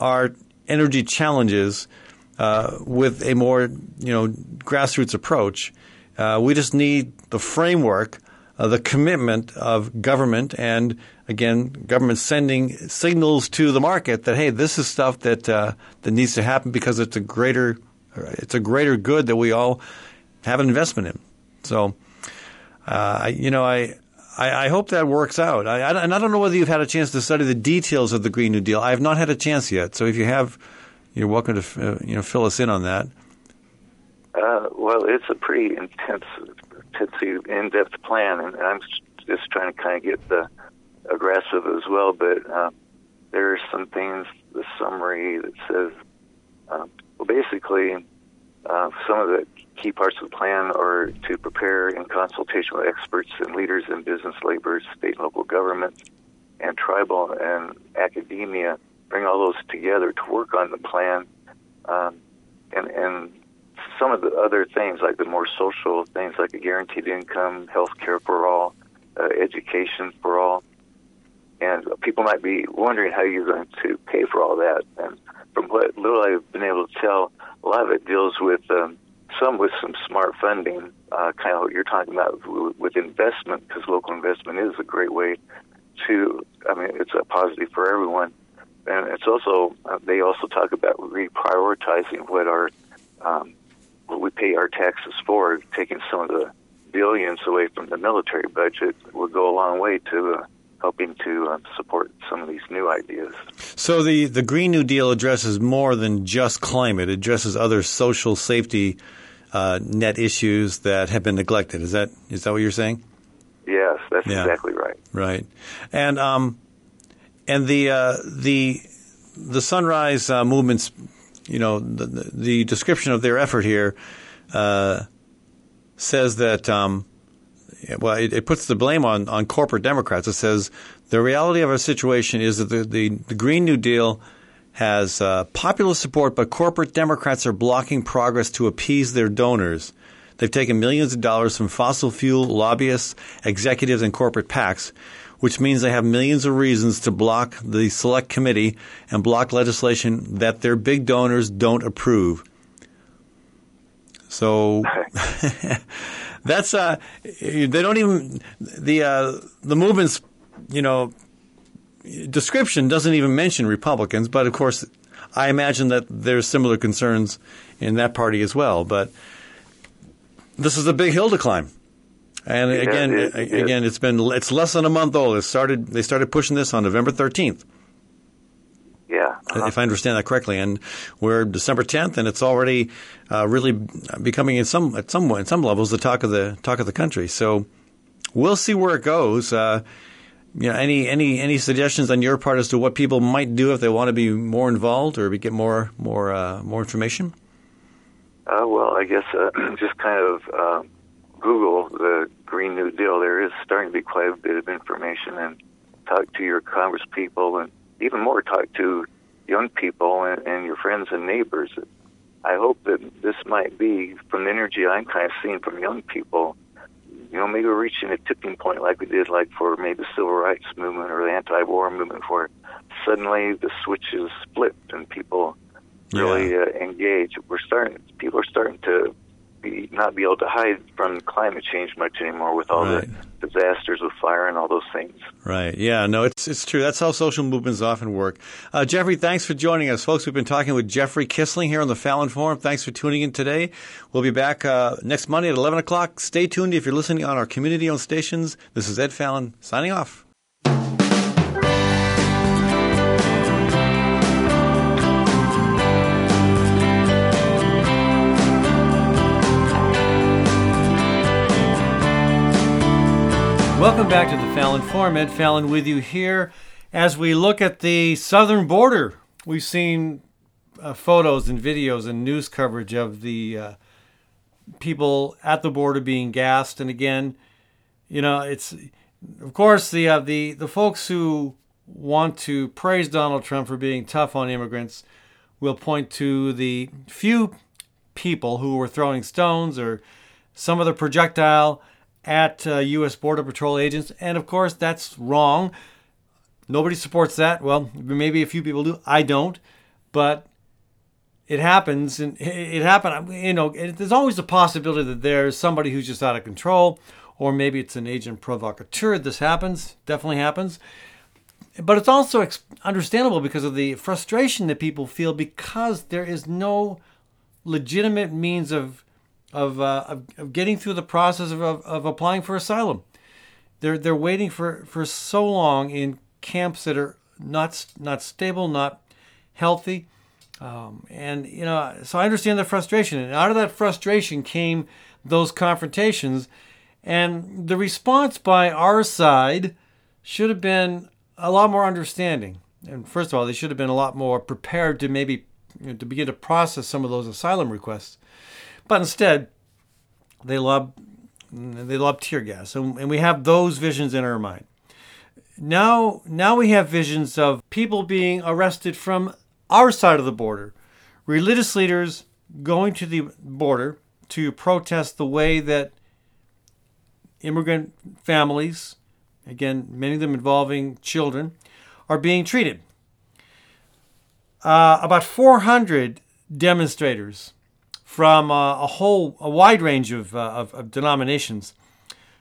our energy challenges uh, with a more you know grassroots approach. Uh, we just need the framework, uh, the commitment of government and again, government sending signals to the market that hey, this is stuff that uh, that needs to happen because it's a greater it's a greater good that we all have an investment in. So, uh, you know, I, I, I hope that works out. I, I, and I don't know whether you've had a chance to study the details of the Green New Deal. I have not had a chance yet. So if you have, you're welcome to uh, you know fill us in on that. Uh, well, it's a pretty intense, intensive, in-depth plan, and I'm just trying to kind of get the aggressive as well, but uh, there are some things, the summary that says, uh, well, basically, uh, some of the key parts of the plan are to prepare in consultation with experts and leaders in business, labor, state and local government, and tribal and academia, bring all those together to work on the plan um, and and some of the other things like the more social things like a guaranteed income, health care for all, uh, education for all. And people might be wondering how you're going to pay for all that. And from what little I've been able to tell, a lot of it deals with um, some with some smart funding, uh, kind of what you're talking about with investment, because local investment is a great way to. I mean, it's a positive for everyone, and it's also uh, they also talk about reprioritizing what our um, what we pay our taxes for, taking some of the billions away from the military budget would go a long way to uh, helping to uh, support some of these new ideas. So the, the Green New Deal addresses more than just climate. It addresses other social safety uh, net issues that have been neglected. Is that is that what you're saying? Yes, that's yeah. exactly right. Right, and um, and the uh, the the Sunrise uh, movements, you know, the, the, description of their effort here uh, says that. Um, well, it, it, puts the blame on, on corporate Democrats. It says the reality of our situation is that the, the, the Green New Deal has uh, popular support, but corporate Democrats are blocking progress to appease their donors. They've taken millions of dollars from fossil fuel lobbyists, executives, and corporate PACs, which means they have millions of reasons to block the select committee and block legislation that their big donors don't approve. So that's uh, they don't even the uh, the movement's you know description doesn't even mention Republicans, but of course, I imagine that there's similar concerns in that party as well. But this is a big hill to climb. And again, it, it, again, it's been it's less than a month old. It started they started pushing this on November 13th. Yeah, uh-huh. if I understand that correctly, and we're December 10th, and it's already uh, really becoming in some at some in some levels the talk of the talk of the country. So we'll see where it goes. Uh, you know, any any any suggestions on your part as to what people might do if they want to be more involved or get more more uh, more information? Uh, well, I guess uh, just kind of uh, Google the Green New Deal. There is starting to be quite a bit of information, and talk to your Congress people, and even more, talk to young people and, and your friends and neighbors. I hope that this might be, from the energy I'm kind of seeing from young people, you know, maybe we're reaching a tipping point like we did, like for maybe the civil rights movement or the anti-war movement, where suddenly the switch is flipped and people really yeah. uh, engage. We're starting. People are starting to be not be able to hide from climate change much anymore with all right. the disasters with fire and all those things. Right. Yeah. No, it's it's true. That's how social movements often work. Uh, Jeffrey, thanks for joining us, folks. We've been talking with Jeffrey Kisling here on the Fallon Forum. Thanks for tuning in today. We'll be back uh, next Monday at eleven o'clock. Stay tuned if you're listening on our community-owned stations. This is Ed Fallon signing off. Welcome back to the Fallon Forum. Ed Fallon with you here as we look at the southern border. We've seen uh, photos and videos and news coverage of the uh, people at the border being gassed. And again, you know, it's of course the uh, the the folks who want to praise Donald Trump for being tough on immigrants will point to the few people who were throwing stones or some of the projectile at uh, U.S. Border Patrol agents. And of course, that's wrong. Nobody supports that. Well, maybe a few people do. I don't. But it happens, and it happened. You know, there's always a possibility that there's somebody who's just out of control, or maybe it's an agent provocateur. This happens, definitely happens. But it's also understandable because of the frustration that people feel because there is no legitimate means of of, uh, of, of, getting through the process of, of, of, applying for asylum. They're, they're waiting for, for so long in camps that are not, not stable, not healthy. Um, and, you know, so I understand the frustration. And out of that frustration came those confrontations. And the response by our side should have been a lot more understanding. And first of all, they should have been a lot more prepared to maybe you know, to begin to process some of those asylum requests. But instead, they lob they lob tear gas, and, and we have those visions in our mind. Now, now we have visions of people being arrested from our side of the border, religious leaders going to the border to protest the way that immigrant families, again, many of them involving children, are being treated. Uh, about 400 demonstrators from uh, a whole, a wide range of, uh, of, of, denominations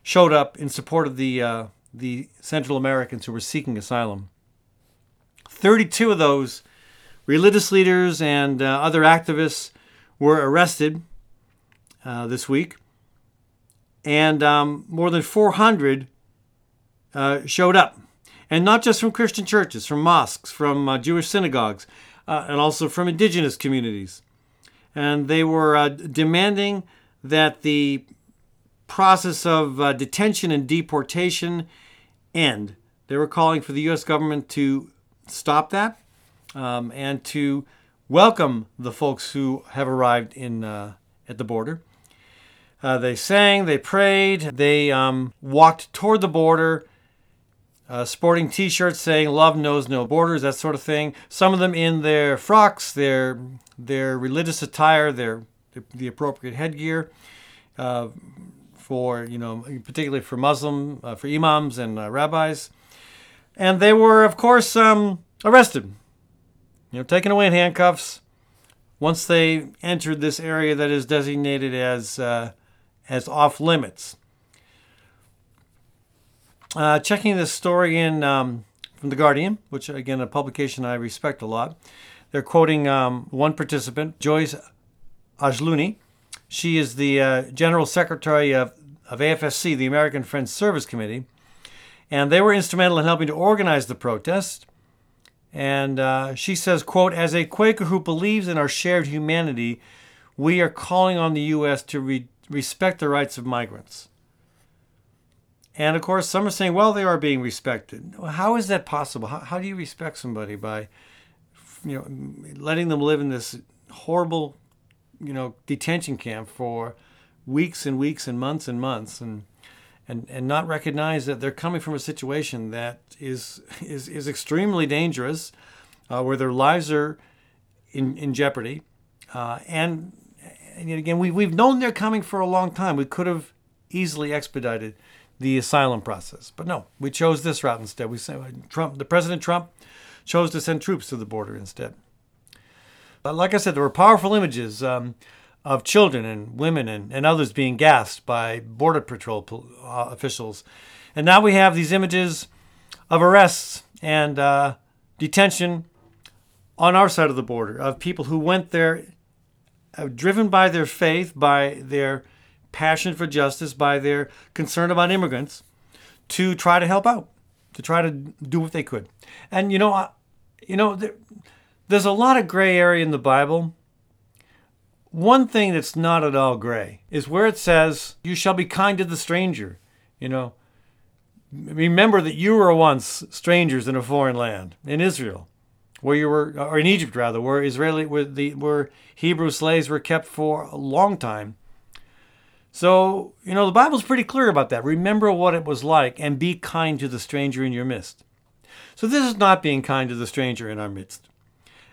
showed up in support of the, uh, the Central Americans who were seeking asylum. 32 of those religious leaders and other activists were arrested this week, and um, more than 400 uh, showed up. And not just from Christian churches, from mosques, from uh, Jewish synagogues, uh, and also from indigenous communities. And they were uh, demanding that the process of uh, detention and deportation end. They were calling for the U.S. government to stop that um, and to welcome the folks who have arrived in uh, at the border. Uh, they sang, they prayed, they um, walked toward the border, uh, sporting T-shirts saying "Love knows no borders," that sort of thing. Some of them in their frocks, their their religious attire, their, their the appropriate headgear. Uh, for you know, particularly for Muslim, uh, for imams and uh, rabbis, and they were, of course, um, arrested. You know, taken away in handcuffs once they entered this area that is designated as uh, as off limits. Uh, checking this story in um, from the Guardian, which again a publication I respect a lot. They're quoting um, one participant, Joyce Ajlouny. She is the uh, general secretary of, of AFSC, the American Friends Service Committee, and they were instrumental in helping to organize the protest. And uh, she says, quote, as a Quaker who believes in our shared humanity, we are calling on the U.S. to re- respect the rights of migrants. And of course, some are saying, well, they are being respected. How is that possible? How, how do you respect somebody by, you know, letting them live in this horrible, you know, detention camp for weeks and weeks and months and months, and and and not recognize that they're coming from a situation that is is is extremely dangerous, uh, where their lives are in in jeopardy, uh, and and again, we, we've known they're coming for a long time. We could have easily expedited the asylum process, but no, we chose this route instead. We sent Trump, the President Trump, chose to send troops to the border instead. But like I said, there were powerful images um, of children and women and, and others being gassed by border patrol uh, officials, and now we have these images of arrests and uh, detention on our side of the border of people who went there uh, driven by their faith, by their passion for justice, by their concern about immigrants, to try to help out, to try to do what they could. And you know, you know, there, there's a lot of gray area in the Bible. One thing that's not at all gray is where it says, "You shall be kind to the stranger." You know, remember that you were once strangers in a foreign land, in Israel where you were, or in Egypt rather, where Israeli, where the where Hebrew slaves were kept for a long time. So you know the Bible's pretty clear about that. Remember what it was like, and be kind to the stranger in your midst. So this is not being kind to the stranger in our midst,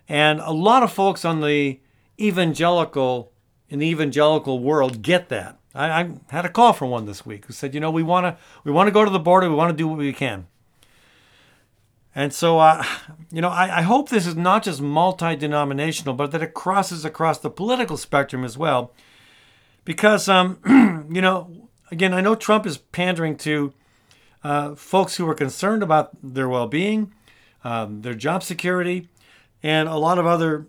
and a lot of folks on the evangelical in the evangelical world get that. I, I had a call from one this week who said, you know, we want to we want to go to the border, we want to do what we can. And so, uh, you know, I, I, hope this is not just multi denominational, but that it crosses across the political spectrum as well. Because, um, you know, again, I know Trump is pandering to uh, folks who are concerned about their well being, um, their job security, and a lot of other,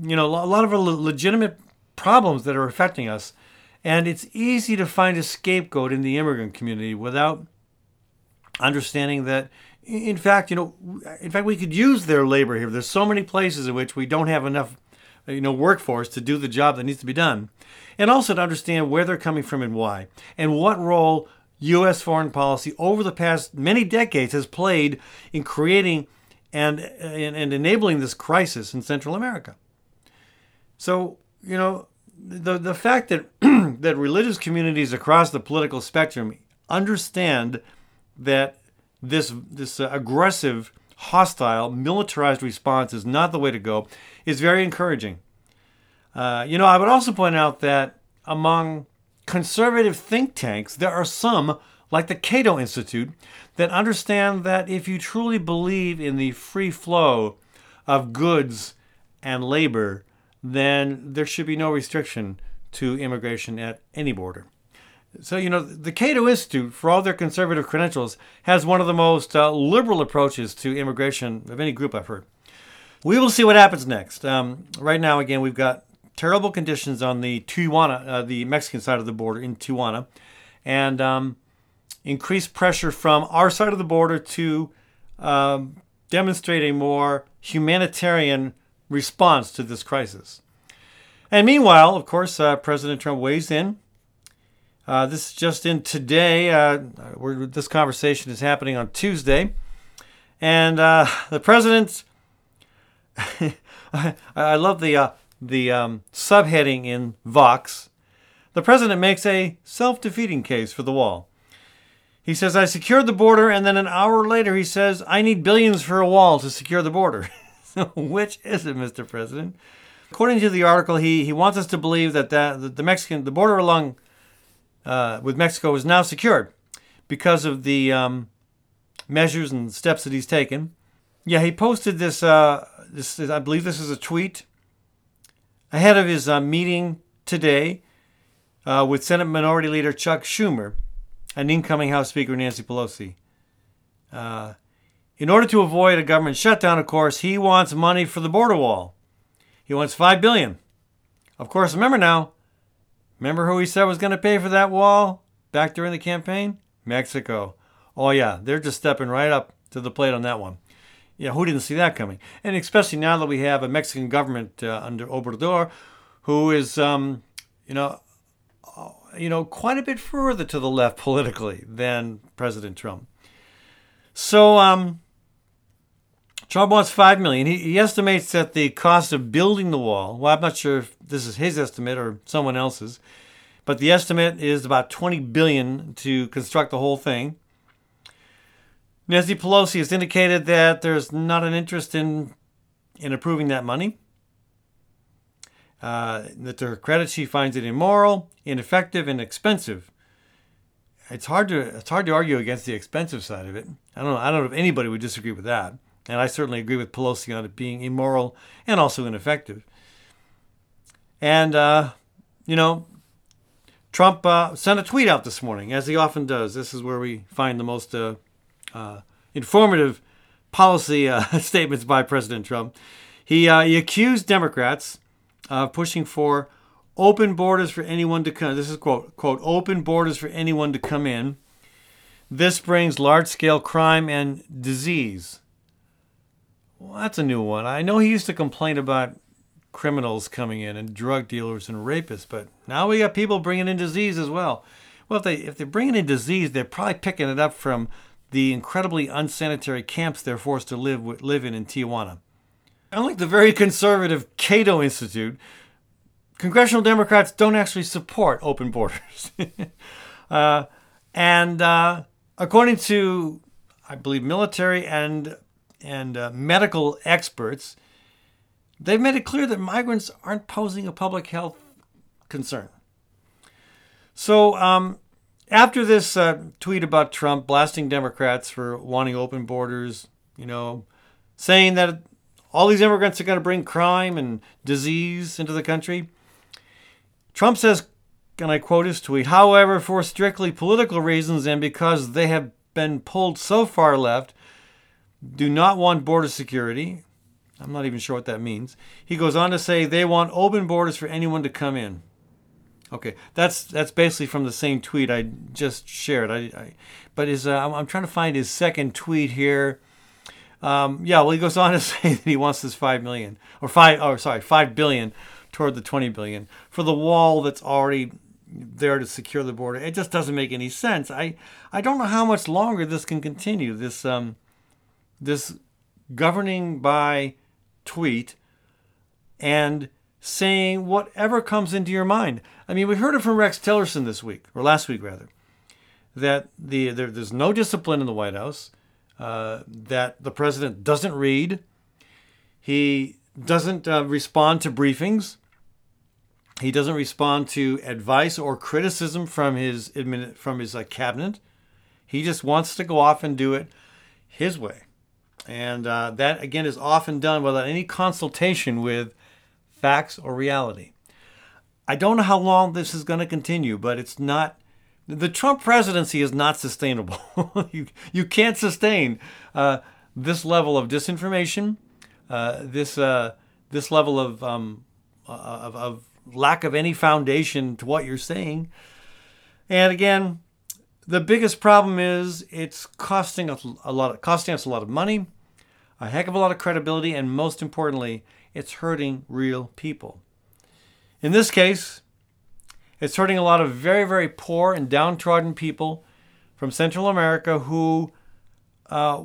you know, a lot of legitimate problems that are affecting us. And it's easy to find a scapegoat in the immigrant community without understanding that in fact, you know, in fact, we could use their labor here. There's so many places in which we don't have enough, you know, workforce to do the job that needs to be done, and also to understand where they're coming from and why, and what role U.S. foreign policy over the past many decades has played in creating and and, and enabling this crisis in Central America. So, you know, the the fact that that religious communities across the political spectrum understand that this this uh, aggressive, hostile, militarized response is not the way to go is very encouraging. Uh, you know, I would also point out that among conservative think tanks, there are some, like the Cato Institute, that understand that if you truly believe in the free flow of goods and labor, then there should be no restriction to immigration at any border. So, you know, the Cato Institute, for all their conservative credentials, has one of the most uh, liberal approaches to immigration of any group I've heard. We will see what happens next. Um, right now, again, we've got terrible conditions on the Tijuana, uh, the Mexican side of the border in Tijuana, and um, increased pressure from our side of the border to um, demonstrate a more humanitarian response to this crisis. And meanwhile, of course, uh, President Trump weighs in. Uh, this is just in today. Uh, this conversation is happening on Tuesday. And uh, the president, I, I, love the, uh, the um, subheading in Vox. The president makes a self defeating case for the wall. He says, I secured the border, and then an hour later he says, I need billions for a wall to secure the border. Which is it, Mr. President? According to the article, he, he wants us to believe that, that the Mexican the border along uh, with Mexico is now secured because of the um, measures and steps that he's taken. Yeah, he posted this. Uh, this I believe this is a tweet ahead of his uh, meeting today uh, with Senate Minority Leader Chuck Schumer and incoming House Speaker Nancy Pelosi. Uh, in order to avoid a government shutdown, of course, he wants money for the border wall. He wants five billion. Of course, remember now, remember who he said was going to pay for that wall back during the campaign? Mexico. Oh yeah, they're just stepping right up to the plate on that one. Yeah, who didn't see that coming? And especially now that we have a Mexican government uh, under Obrador, who is, um, you know, uh, you know, quite a bit further to the left politically than President Trump. So, um, Trump wants five million. He, he estimates that the cost of building the wall. Well, I'm not sure if this is his estimate or someone else's, but the estimate is about 20 billion to construct the whole thing. Nancy Pelosi has indicated that there's not an interest in in approving that money. Uh, that to her credit, she finds it immoral, ineffective, and expensive. It's hard to it's hard to argue against the expensive side of it. I don't know. I don't know if anybody would disagree with that. And I certainly agree with Pelosi on it being immoral and also ineffective. And, uh, you know, Trump uh, sent a tweet out this morning, as he often does. This is where we find the most uh, uh informative policy uh, statements by President Trump. He, he accused Democrats of pushing for open borders for anyone to come. This is quote quote open borders for anyone to come in. This brings large scale crime and disease. Well, that's a new one. I know he used to complain about criminals coming in and drug dealers and rapists, but now we got people bringing in disease as well. Well, if they if they're bringing in disease, they're probably picking it up from the incredibly unsanitary camps they're forced to live live in in Tijuana. Unlike the very conservative Cato Institute, congressional Democrats don't actually support open borders. uh, and uh, according to, I believe, military and and uh, medical experts, they've made it clear that migrants aren't posing a public health concern. So, um, after this uh, tweet about Trump blasting Democrats for wanting open borders, you know, saying that all these immigrants are going to bring crime and disease into the country, Trump says, and I quote his tweet, however, for strictly political reasons and because they have been pulled so far left, do not want border security. I'm not even sure what that means. He goes on to say they want open borders for anyone to come in. Okay, that's that's basically from the same tweet I just shared. I, I but his uh, I'm, I'm, trying to find his second tweet here. Um, yeah, well, he goes on to say that he wants this five million or five, five oh sorry five billion toward the twenty billion for the wall that's already there to secure the border. It just doesn't make any sense. I I don't know how much longer this can continue. This um, this governing by tweet and saying whatever comes into your mind. I mean, we heard it from Rex Tillerson this week, or last week rather, that the there, there's no discipline in the White House, uh, that the president doesn't read, he doesn't uh, respond to briefings, He doesn't respond to advice or criticism from his from his uh, cabinet. He just wants to go off and do it his way. And uh, that, again, is often done without any consultation with facts or reality. I don't know how long this is going to continue, but it's not. The Trump presidency is not sustainable. you, you can't sustain uh, this level of disinformation, uh, this, uh, this level of, um, of, of lack of any foundation to what you're saying. And again, the biggest problem is it's costing us a lot of, costing us a lot of money, a heck of a lot of credibility, and most importantly, it's hurting real people. In this case, it's hurting a lot of very, very poor and downtrodden people from Central America who uh,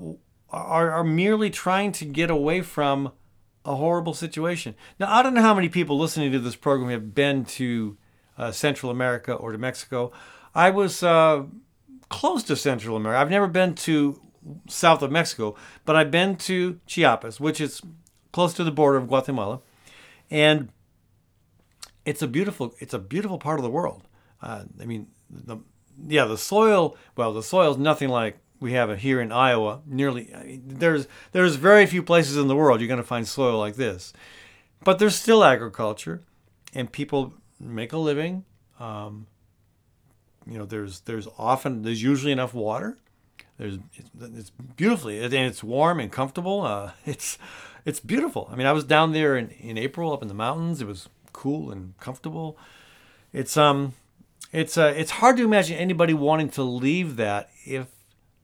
are, are merely trying to get away from a horrible situation. Now, I don't know how many people listening to this program have been to uh, Central America or to Mexico. I was uh, close to Central America. I've never been to south of Mexico, but I've been to Chiapas, which is close to the border of Guatemala, and it's a beautiful it's a beautiful part of the world. Uh, I mean, the, yeah, the soil. Well, the soil is nothing like we have here in Iowa. Nearly, I mean, there's there's very few places in the world you're going to find soil like this, but there's still agriculture, and people make a living. Um, you know, there's there's often there's usually enough water. There's it's, it's beautifully and it's warm and comfortable. Uh, it's it's beautiful. I mean, I was down there in, in April up in the mountains. It was cool and comfortable. It's um, it's uh, it's hard to imagine anybody wanting to leave that if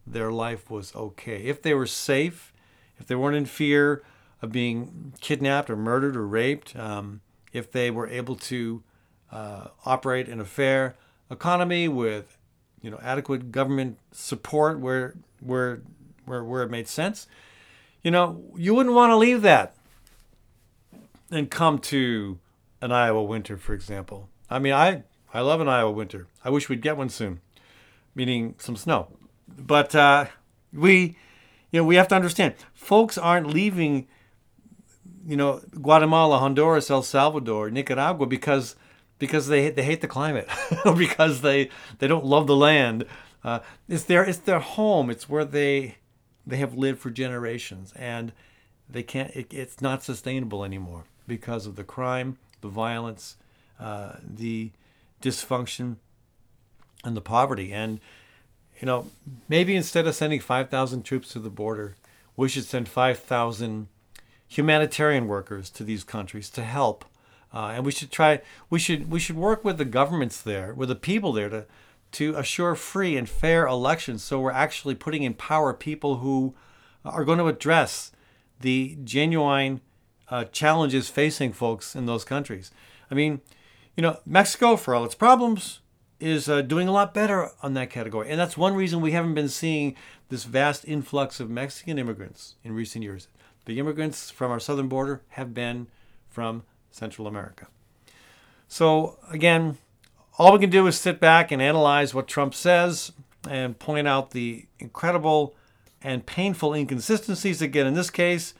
their life was okay, if they were safe, if they weren't in fear of being kidnapped or murdered or raped, um, if they were able to uh, operate in a fair economy with you know adequate government support where where where where it made sense. You know, you wouldn't want to leave that and come to an Iowa winter, for example. I mean, I I love an Iowa winter. I wish we'd get one soon, meaning some snow but uh, we, you know, we have to understand, folks aren't leaving, you know, Guatemala, Honduras, El Salvador, Nicaragua because because they they hate the climate, or because they they don't love the land. Uh, it's their it's their home. It's where they they have lived for generations, and they can't. It, it's not sustainable anymore because of the crime, the violence, uh, the dysfunction, and the poverty. And you know, maybe instead of sending 5,000 troops to the border, we should send 5,000 humanitarian workers to these countries to help. Uh, and we should try, we should, we should work with the governments there, with the people there to, to assure free and fair elections. So we're actually putting in power people who are going to address the genuine uh, challenges facing folks in those countries. I mean, you know, Mexico, for all its problems, is uh, doing a lot better on that category. And that's one reason we haven't been seeing this vast influx of Mexican immigrants in recent years. The immigrants from our southern border have been from Central America. So, again, all we can do is sit back and analyze what Trump says and point out the incredible and painful inconsistencies. Again, in this case,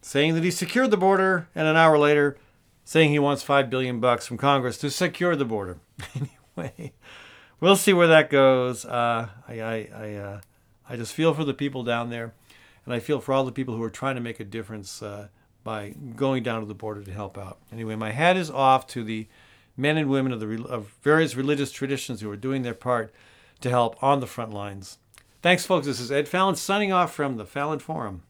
saying that he secured the border, and an hour later, saying he wants five billion bucks from Congress to secure the border. anyway, We'll see where that goes. Uh, I I I, uh, I just feel for the people down there, and I feel for all the people who are trying to make a difference uh, by going down to the border to help out. Anyway, my hat is off to the men and women of the of various religious traditions who are doing their part to help on the front lines. Thanks, folks. This is Ed Fallon signing off from the Fallon Forum.